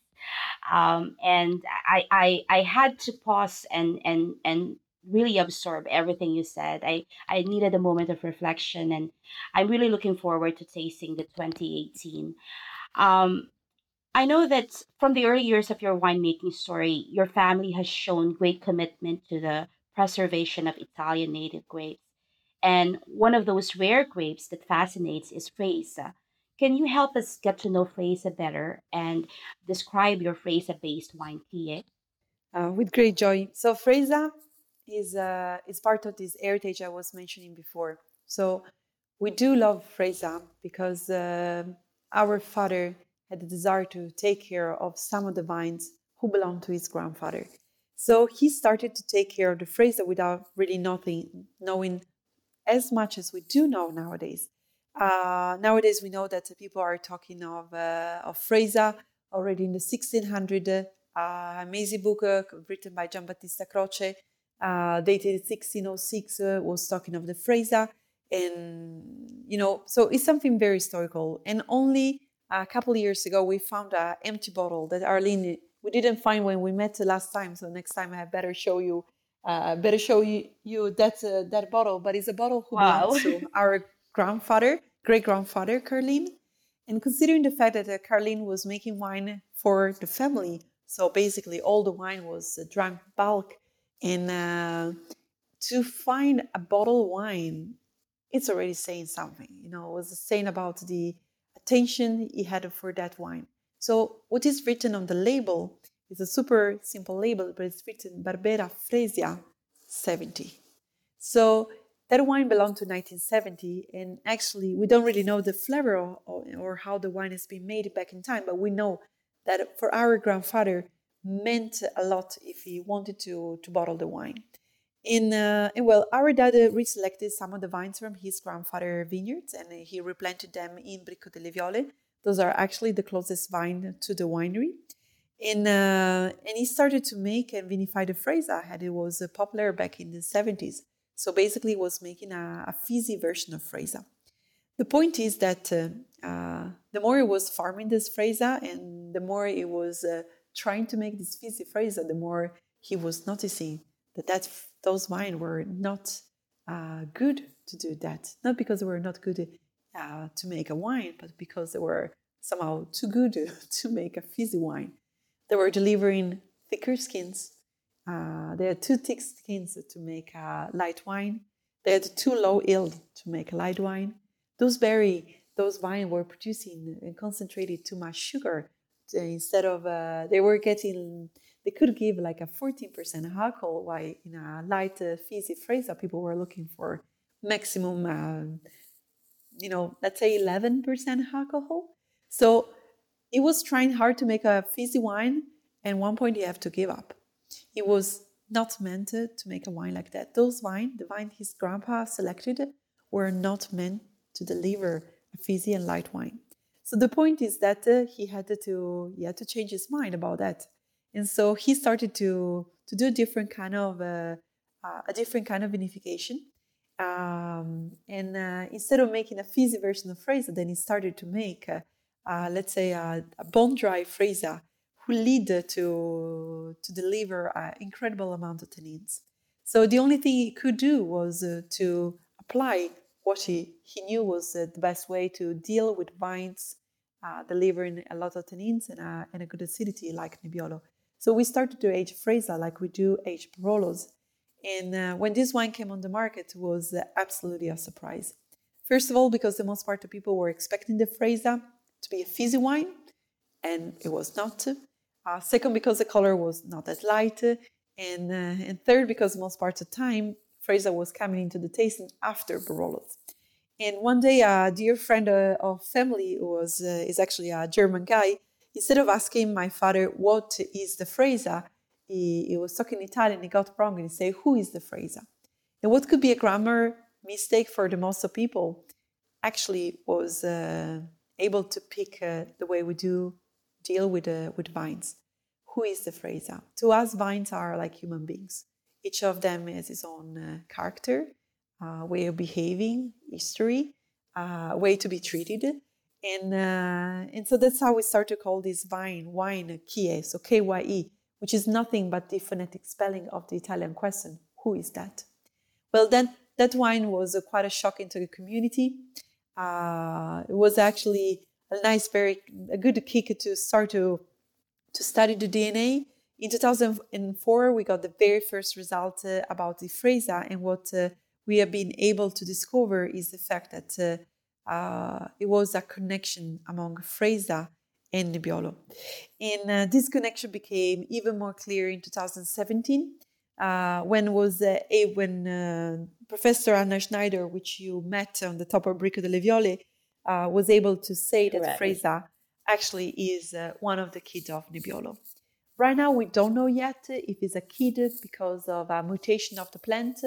Um, and I, I I had to pause and and and really absorb everything you said. I I needed a moment of reflection, and I'm really looking forward to tasting the 2018. Um, I know that from the early years of your winemaking story, your family has shown great commitment to the preservation of Italian native grapes. And one of those rare grapes that fascinates is Freisa. Can you help us get to know Freisa better and describe your Freisa based wine tea? Uh, with great joy. So Freisa is uh, is part of this heritage I was mentioning before. So we do love Freisa because uh, our father had the desire to take care of some of the vines who belonged to his grandfather. So he started to take care of the Freisa without really nothing, knowing as much as we do know nowadays. Uh, nowadays, we know that people are talking of, uh, of Freisa already in the 1600, uh, amazing book uh, written by Giambattista Croce, uh, dated 1606, uh, was talking of the Freisa. And, you know, so it's something very historical. And only a couple of years ago, we found an empty bottle that Arlene we didn't find when we met last time. So next time I better show you, uh, better show you, you that uh, that bottle. But it's a bottle who wow. belongs to our grandfather, great grandfather, Carlin. And considering the fact that uh, was making wine for the family, so basically all the wine was uh, drunk bulk, and uh, to find a bottle wine, it's already saying something. You know, it was saying about the attention he had for that wine. So what is written on the label is a super simple label, but it's written Barbera Freisa 70. So that wine belonged to 1970, and actually we don't really know the flavor or, or how the wine has been made back in time, but we know that for our grandfather meant a lot if he wanted to, to bottle the wine. In, uh, and well, our dad reselected some of the vines from his grandfather vineyards and he replanted them in Bricco delle Viole those are actually the closest vine to the winery. And, uh, and he started to make and vinify the Freisa, and it was uh, popular back in the 70s. So basically, it was making a, a fizzy version of Freisa. The point is that uh, uh, the more he was farming this Freisa and the more he was uh, trying to make this fizzy Freisa, the more he was noticing that, that those wines were not uh, good to do that. Not because they were not good uh, to make a wine, but because they were somehow too good (laughs) to make a fizzy wine. They were delivering thicker skins. Uh, they had too thick skins to make light wine. They had too low yield to make light wine. Those berry, those wine were producing and concentrated too much sugar. Instead of, uh, they were getting, they could give like a 14% alcohol, while in a light uh, fizzy Freisa, people were looking for maximum uh, you know, let's say 11% alcohol. So it was trying hard to make a fizzy wine, and one point you have to give up. He was not meant to, make a wine like that. Those wine, the wine his grandpa selected, were not meant to deliver a fizzy and light wine. So the point is that uh, he had to he had to change his mind about that, and so he started to to do a different kind of uh, uh, a different kind of vinification. Um, and uh, instead of making a fizzy version of Freisa, then he started to make, uh, uh, let's say, a, a bone dry Freisa who lead to to deliver an incredible amount of tannins. So the only thing he could do was to apply what he, he knew was uh, the best way to deal with vines uh, delivering a lot of tannins and a, and a good acidity like Nebbiolo. So we started to age Freisa like we do age Barolos. And uh, when this wine came on the market, it was uh, absolutely a surprise. First of all, because the most part of people were expecting the Freisa to be a fizzy wine, and it was not. Uh, second, because the color was not that light. And, uh, and third, because most parts of the time, Freisa was coming into the tasting after Barolos. And one day, a dear friend uh, of family who was uh, is actually a German guy. Instead of asking my father what is the Freisa, he, he was talking Italian. He got wrong and he said, "Who is the Freisa?" And what could be a grammar mistake for the most of people, actually was uh, able to pick uh, the way we do deal with uh, with vines. Who is the Freisa? To us, vines are like human beings. Each of them has its own uh, character, uh, way of behaving, history, uh, way to be treated. And, uh, and so that's how we start to call this vine, wine, Kyè, so K-Y-E, which is nothing but the phonetic spelling of the Italian question, who is that? Well, then that wine was quite a shock into the community. Uh, it was actually a nice, very a good kick to start to to study the DNA in 2004, we got the very first result uh, about the Freisa, and what uh, we have been able to discover is the fact that uh, uh it was a connection among Freisa and Nebbiolo. And uh, this connection became even more clear in 2017 uh, when was a, when Professor Anna Schneider, which you met on the top of Bricco delle Viole, was able to say that. Freisa actually is one of the kids of Nebbiolo. Right now, we don't know yet if it's a kid because of a mutation of the plant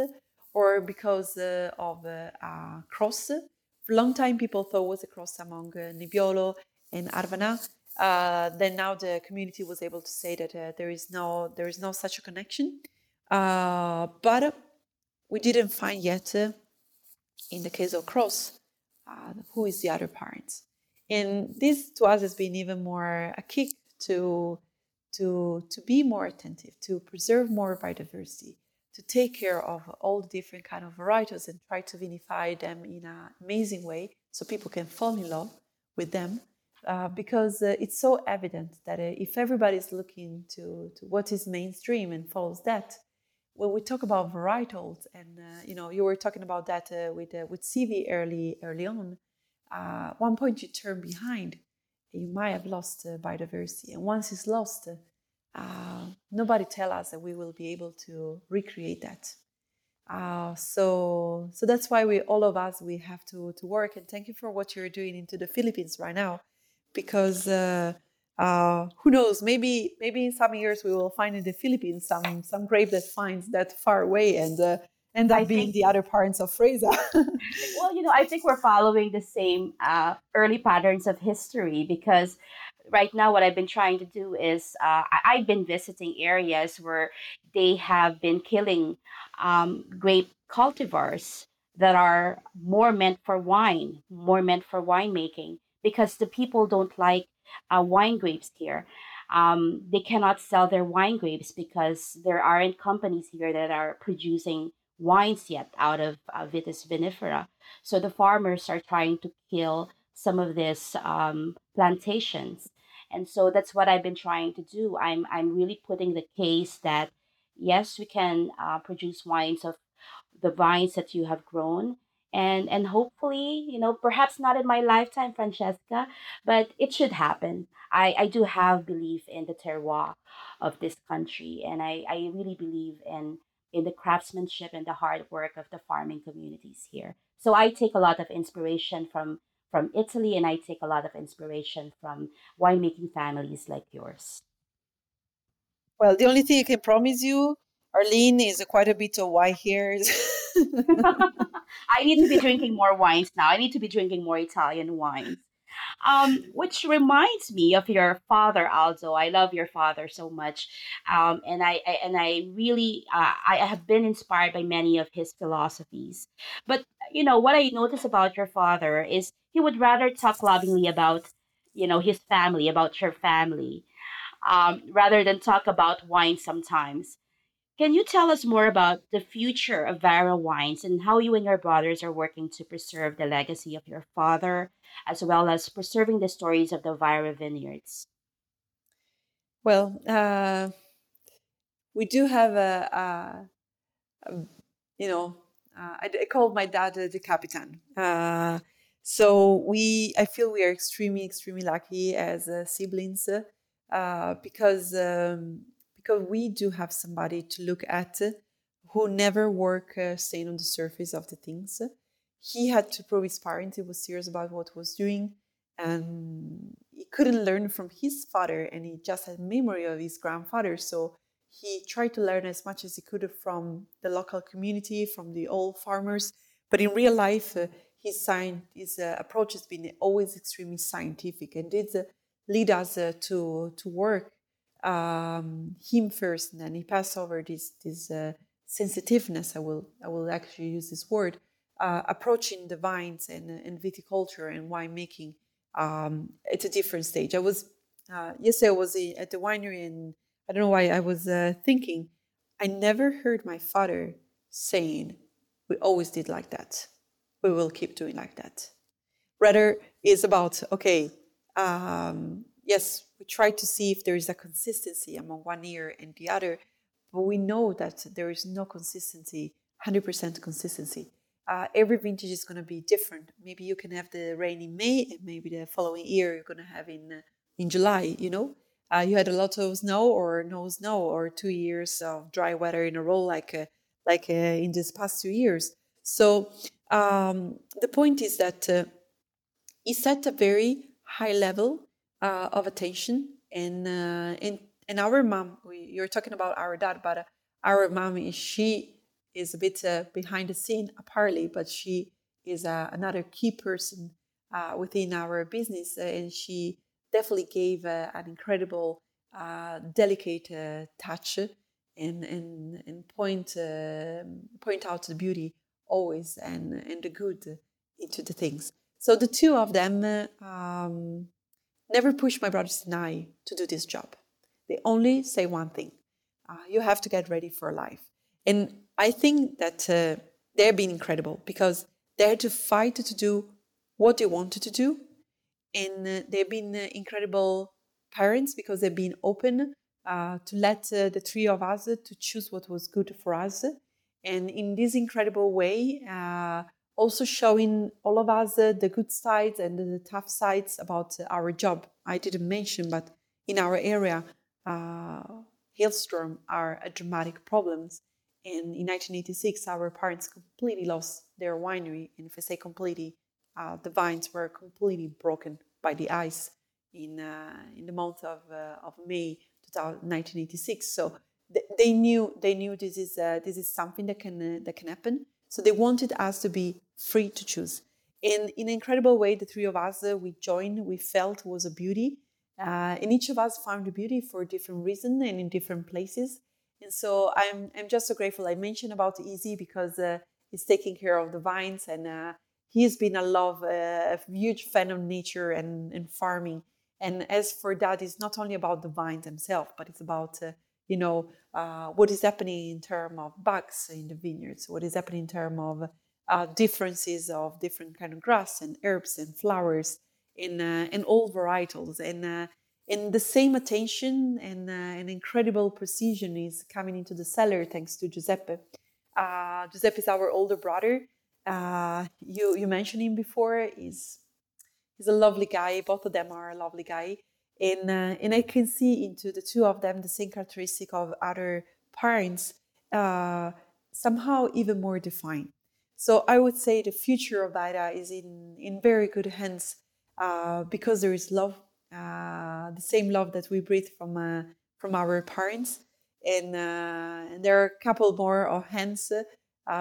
or because uh, of uh, a cross. For a long time, people thought it was a cross among uh, Nebbiolo and Arvana. Uh, then now the community was able to say that uh, there is no there is no such a connection, uh, but we didn't find yet in the case of cross who is the other parent. And this to us has been even more a kick to to, to be more attentive, to preserve more biodiversity, to take care of all the different kind of varieties and try to vinify them in an amazing way so people can fall in love with them. Uh, because uh, it's so evident that uh, if everybody's looking to, to what is mainstream and follows that, when we talk about varietals, and uh, you know, you were talking about that uh, with uh, with Stevie early early on. one point you turn behind, you might have lost uh, biodiversity. And once it's lost, uh, nobody tell us that we will be able to recreate that. Uh, so, so that's why we, all of us, we have to to work. And thank you for what you're doing into the Philippines right now, because uh, who knows? Maybe, maybe in some years we will find in the Philippines some some grave that finds that far away and uh, end up I being think, the other parents of Freisa. (laughs) well, you know, I think we're following the same uh, early patterns of history because right now what I've been trying to do is uh, I- have been visiting areas where they have been killing um, grape cultivars that are more meant for wine, more meant for winemaking because the people don't like uh, wine grapes here. Um, they cannot sell their wine grapes because there aren't companies here that are producing wines yet out of uh, Vitis vinifera. So the farmers are trying to kill some of these um, plantations. And so that's what I've been trying to do. I'm, I'm really putting the case that yes, we can uh, produce wines of the vines that you have grown. And, and hopefully, you know, perhaps not in my lifetime, Francesca, but it should happen. I, I do have belief in the terroir of this country, and I, I really believe in in the craftsmanship and the hard work of the farming communities here. So I take a lot of inspiration from from Italy and I take a lot of inspiration from winemaking families like yours. Well, the only thing I can promise you Arlene is quite a bit of white hairs. (laughs) (laughs) I need to be drinking more wines now. I need to be drinking more Italian wines. Um, which reminds me of your father, Aldo. I love your father so much, um, and I, I and I really uh, I have been inspired by many of his philosophies. But you know what I notice about your father is he would rather talk lovingly about you know his family, about your family, um, rather than talk about wine sometimes. Can you tell us more about the future of Vajra Wines and how you and your brothers are working to preserve the legacy of your father, as well as preserving the stories of the Vajra vineyards? Well, uh, we do have a, a, a you know, uh, I, I call my dad the Capitan. Uh, so we, I feel we are extremely, extremely lucky as uh, siblings uh, because um, because we do have somebody to look at who never work uh, staying on the surface of the things. He had to prove his parents. He was serious about what he was doing, and he couldn't learn from his father, and he just had memory of his grandfather. So he tried to learn as much as he could from the local community, from the old farmers. But in real life, uh, his, science, his uh, approach has been always extremely scientific, and did uh, lead us uh, to to work um, him first, and then he passed over this this uh, sensitiveness. I will I will actually use this word uh, approaching the vines and, and viticulture and winemaking. Um, it's a different stage. I was uh, yesterday I was at the winery and I don't know why I was uh, thinking. I never heard my father saying, "We always did like that. We will keep doing like that." Rather, is about okay. Um, yes, we try to see if there is a consistency among one year and the other, but we know that there is no consistency, 100% consistency. Uh, every vintage is going to be different. Maybe you can have the rain in May, and maybe the following year you're going to have in uh, in July. You know, uh, you had a lot of snow or no snow, or two years of dry weather in a row, like uh, like uh, in these past two years. So um, the point is that uh, he set a very high level uh, of attention. And uh, and and our mom, we, you're talking about our dad, but uh, our mom she is a bit uh, behind the scene apparently, but she is uh, another key person uh, within our business, and she definitely gave an incredible, delicate touch and and and point point out the beauty always and and the good into the things. So the two of them um, never push my brothers and I to do this job. They only say one thing uh, you have to get ready for life. And I think that uh, they've been incredible because they had to fight to do what they wanted to do. And uh, they've been uh, incredible parents because they've been open uh, to let uh, the three of us to choose what was good for us. And in this incredible way, also showing all of us uh, the good sides and the tough sides about uh, our job. I didn't mention, but in our area, uh, hailstorm are a dramatic problems. And in 1986, our parents completely lost their winery. And if I say completely, uh, the vines were completely broken by the ice in uh, in the month of uh, of May 1986. So th- they knew they knew this is this is something that can that can happen. So they wanted us to be free to choose. And in an incredible way, the three of us, uh, we joined, we felt was a beauty. Uh, and each of us found the beauty for a different reason and in different places. And so I'm, I'm just so grateful. I mentioned about Easy because uh, he's taking care of the vines and uh, he's been a love, uh, a huge fan of nature and, and farming. And as for that, it's not only about the vines themselves, but it's about uh, you know, uh, what is happening in terms of bugs in the vineyards, what is happening in terms of uh, differences of different kind of grass and herbs and flowers in uh, in all varietals and uh, and the same attention and uh, an incredible precision is coming into the cellar thanks to Giuseppe. Uh, Giuseppe is our older brother. Uh, you you mentioned him before. He's he's a lovely guy. Both of them are a lovely guy and uh, and I can see into the two of them the same characteristic of other parents, uh, somehow even more defined. So I would say the future of Vajra is in in very good hands uh, because there is love, uh, the same love that we breathe from uh, from our parents, and, uh, and there are a couple more of hands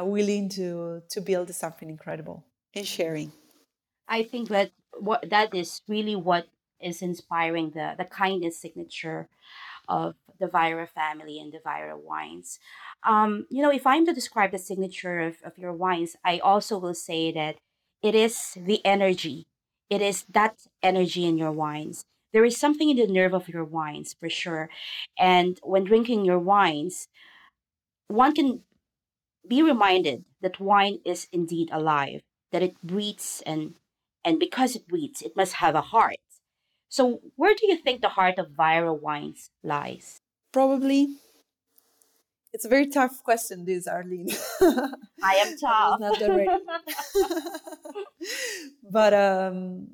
willing to to build something incredible and sharing. I think that what that is really what is inspiring the the kindness signature of the Vajra family and the Vajra wines. Um, you know, if I'm to describe the signature of, of your wines, I also will say that it is the energy. It is that energy in your wines. There is something in the nerve of your wines for sure. And when drinking your wines, one can be reminded that wine is indeed alive, that it breathes and and because it breathes, it must have a heart. So where do you think the heart of Vajra wines lies? Probably it's a very tough question, this Arlene. (laughs) I am (laughs) tough. not that ready. (laughs) but um,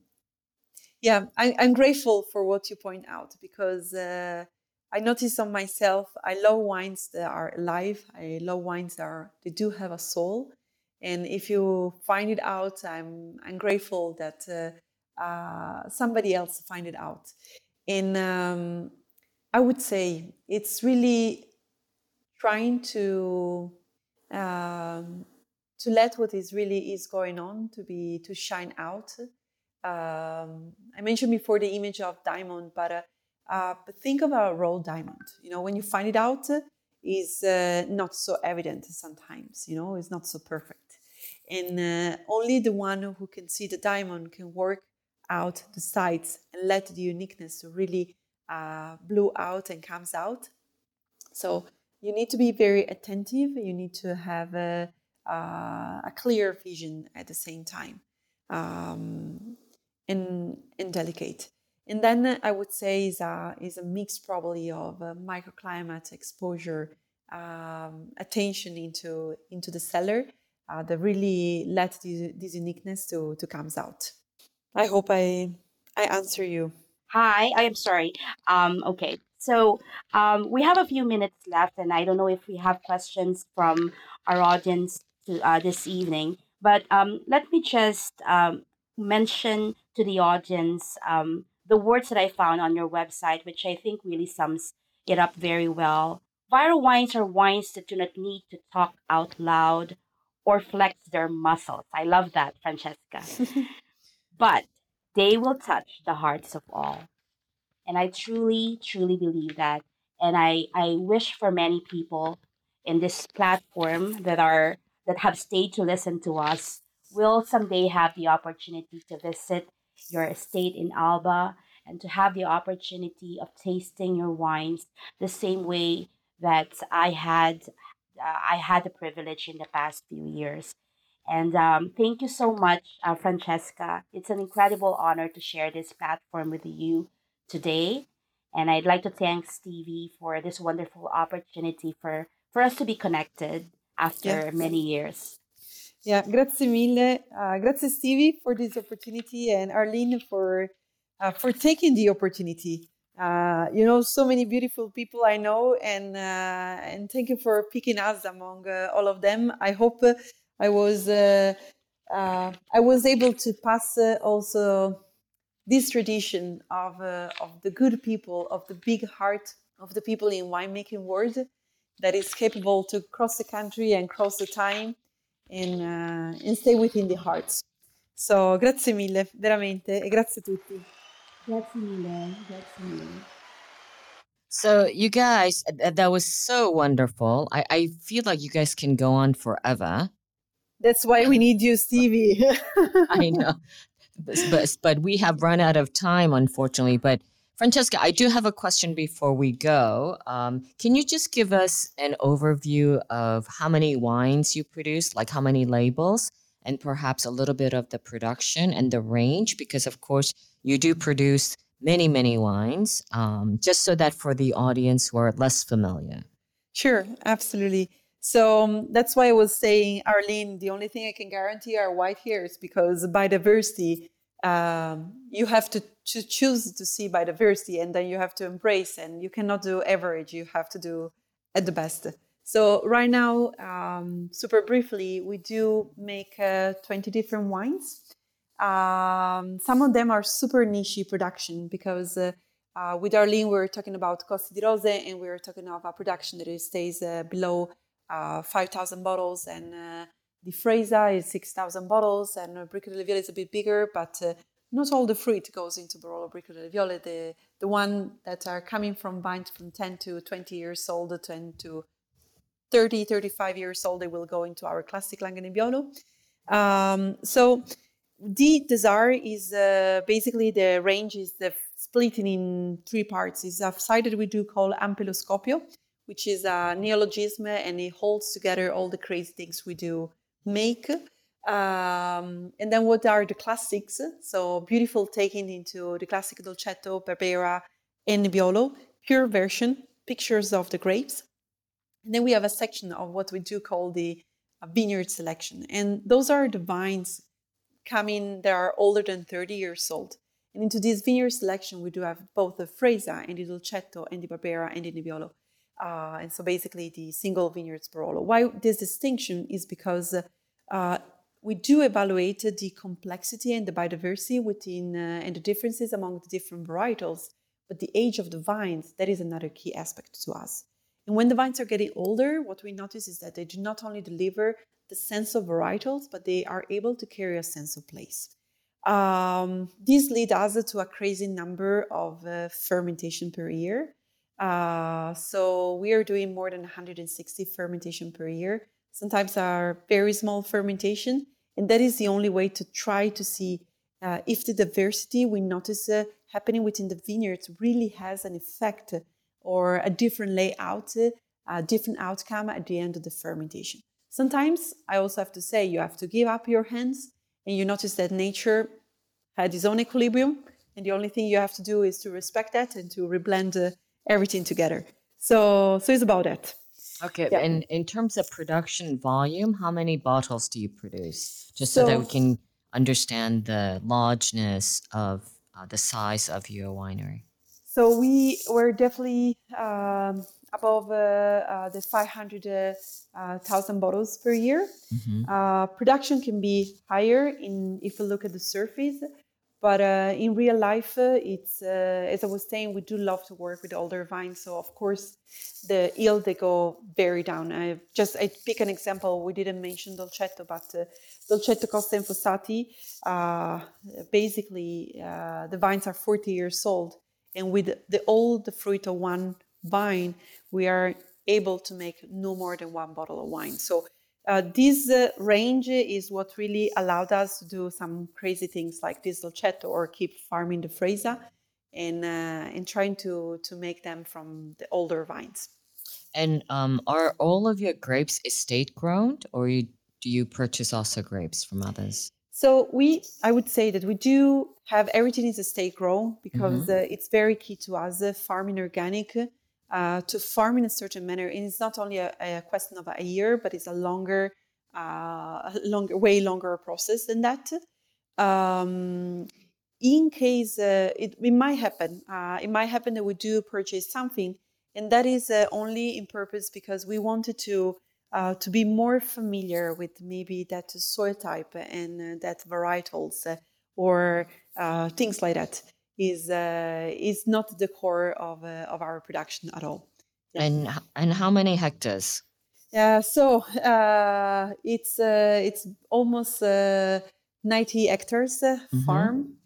yeah, I, I'm grateful for what you point out because uh, I notice on myself, I love wines that are alive. I love wines that are they do have a soul. And if you find it out, I'm I'm grateful that uh, uh, somebody else find it out. And um, I would say it's really trying to um, to let what is really is going on to be to shine out. Um, I mentioned before the image of diamond, but uh, uh, but think of a raw diamond. You know, when you find it out, is uh, not so evident sometimes. You know, it's not so perfect, and uh, only the one who can see the diamond can work out the sides and let the uniqueness really uh, blow out and comes out. So you need to be very attentive. You need to have a, uh, a clear vision at the same time um, and, and delicate. And then I would say is a, is a mix probably of microclimate exposure, um, attention into, into the cellar uh, that really let this, this uniqueness to, to comes out. I hope I, I answer you. Hi, I am sorry. Um, okay, so um, we have a few minutes left, and I don't know if we have questions from our audience to, uh, this evening. But um, let me just um, mention to the audience um, the words that I found on your website, which I think really sums it up very well. Vajra wines are wines that do not need to talk out loud or flex their muscles. I love that, Francesca. (laughs) but they will touch the hearts of all. And I truly, truly believe that. And I, I wish for many people in this platform that are that have stayed to listen to us will someday have the opportunity to visit your estate in Alba and to have the opportunity of tasting your wines the same way that I had uh, I had the privilege in the past few years. And um, thank you so much, uh, Francesca. It's an incredible honor to share this platform with you today. And I'd like to thank Stevie for this wonderful opportunity for, for us to be connected after Yeah. many years. Yeah, grazie mille. Uh, grazie Stevie for this opportunity and Arlene for uh, for taking the opportunity. Uh, you know, so many beautiful people I know, and uh, and thank you for picking us among uh, all of them. I hope I was uh, uh, I was able to pass uh, also this tradition of uh, of the good people, of the big heart of the people in winemaking world that is capable to cross the country and cross the time and, uh, and stay within the hearts. So, grazie mille, veramente, e grazie a tutti. Grazie mille. Grazie mille. So, you guys, th- that was so wonderful. I, I feel like you guys can go on forever. That's why we need you, Stevie. (laughs) I know, but, but but we have run out of time, unfortunately. But Francesca, I do have a question before we go. Um, can you just give us an overview of how many wines you produce, like how many labels, and perhaps a little bit of the production and the range? Because of course, you do produce many many wines. Um, just so that for the audience who are less familiar. Sure, absolutely. So um, that's why I was saying, Arlene, the only thing I can guarantee are white hairs because biodiversity, um, you have to, to choose to see biodiversity and then you have to embrace and you cannot do average, you have to do at the best. So right now, um, super briefly, we do make uh, 20 different wines. Um, some of them are super niche production because uh, Uh, with Arlene, we are talking about Coste di Rose, and we are talking of a production that stays uh, below uh, 5,000 bottles, and uh, the Freisa is 6,000 bottles, and uh, Bricco delle Viole is a bit bigger, but uh, not all the fruit goes into Barolo Bricco delle Viole. The, the one that are coming from vines from 10 to 20 years old, 10 to 30, 35 years old, they will go into our classic Langhe Nebbiolo. Um, so the Desire is uh, basically the range is the splitting in three parts. It's a side that we do call Ampeloscopio, which is a neologism and it holds together all the crazy things we do make. Um, and then what are the classics? So beautiful taking into the classic Dolcetto, Barbera, and Nebbiolo, pure version, pictures of the grapes. And then we have a section of what we do call the uh, vineyard selection. And those are the vines coming that are older than 30 years old. And into this vineyard selection, we do have both the Freisa and the Dolcetto and the Barbera and the Nebbiolo. Uh, and so basically the single vineyards Barolo. Why this distinction is because uh, we do evaluate the complexity and the biodiversity within uh, and the differences among the different varietals, but the age of the vines, that is another key aspect to us. And when the vines are getting older, what we notice is that they do not only deliver the sense of varietals, but they are able to carry a sense of place. Um, this leads us to a crazy number of uh, fermentation per year. Uh, so we are doing more than 160 fermentation per year. Sometimes are very small fermentation, and that is the only way to try to see uh, if the diversity we notice uh, happening within the vineyards really has an effect or a different layout, a different outcome at the end of the fermentation. Sometimes I also have to say you have to give up your hands and you notice that nature had its own equilibrium and the only thing you have to do is to respect that and to reblend uh, everything together. So so it's about that. Okay, Yeah. and in terms of production volume, how many bottles do you produce? Just so, that we can understand the largeness of uh, the size of your winery. So we were definitely um, above uh, uh, the 500,000 bottles per year. Mhm. Uh, production can be higher in if you look at the surface, but uh, in real life, uh, it's uh, as I was saying, we do love to work with older vines. So of course, the yield they go very down. I just I pick an example. We didn't mention Dolcetto, but Dolcetto Costa Infosati, basically the vines are 40 years old, and with the the fruit of one vine, we are able to make no more than one bottle of wine. So uh, this uh, range is what really allowed us to do some crazy things like this dolcetto or keep farming the Freisa and uh, and trying to to make them from the older vines. And um, are all of your grapes estate grown, or you, do you purchase also grapes from others? So we, I would say that we do have everything is estate grown because uh, it's very key to us uh, farming organic. Uh, to farm in a certain manner, and it's not only a, a question of a year, but it's a longer, uh, longer, way longer process than that. Um, in case uh, it, it might happen, uh, it might happen that we do purchase something, and that is uh, only in purpose because we wanted to uh, to be more familiar with maybe that soil type and that varietals or things like that is uh, is not the core of uh, of our production at all. Yeah. And and how many hectares? Yeah, so uh, it's uh, it's almost uh, 90 hectares uh, Mhm. farm,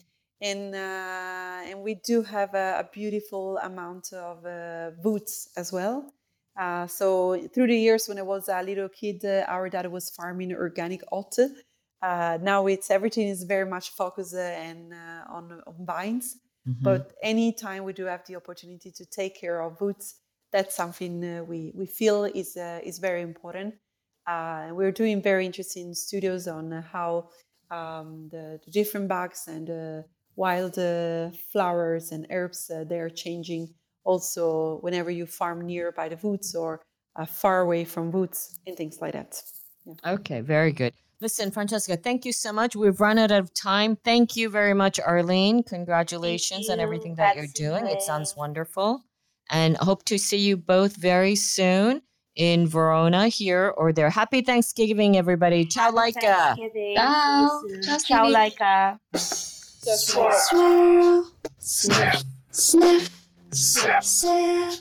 and uh, and we do have a, a beautiful amount of uh, boots as well. Uh, so through the years, when I was a little kid, uh, our dad was farming organic oat. Uh, now it's everything is very much focused uh, and uh, on, on vines. Mhm. But anytime we do have the opportunity to take care of boots, that's something uh, we, we feel is, uh, is very important. Uh, we're doing very interesting studios on how um, the, the different bugs and uh, wild uh, flowers and herbs uh, they are changing also whenever you farm near by the woods or uh, far away from woods and things like that. Okay, very good. Listen, Francesca, thank you so much. We've run out of time. Thank you very much, Arlene. Congratulations on everything that you're doing. It sounds wonderful. And hope to see you both very soon in Verona here or there. Happy Thanksgiving, everybody. Ciao, Happy Laika. Thanksgiving. Ciao. See you soon. Ciao, Ciao, Stevie. Laika. Swirl, sniff, sniff.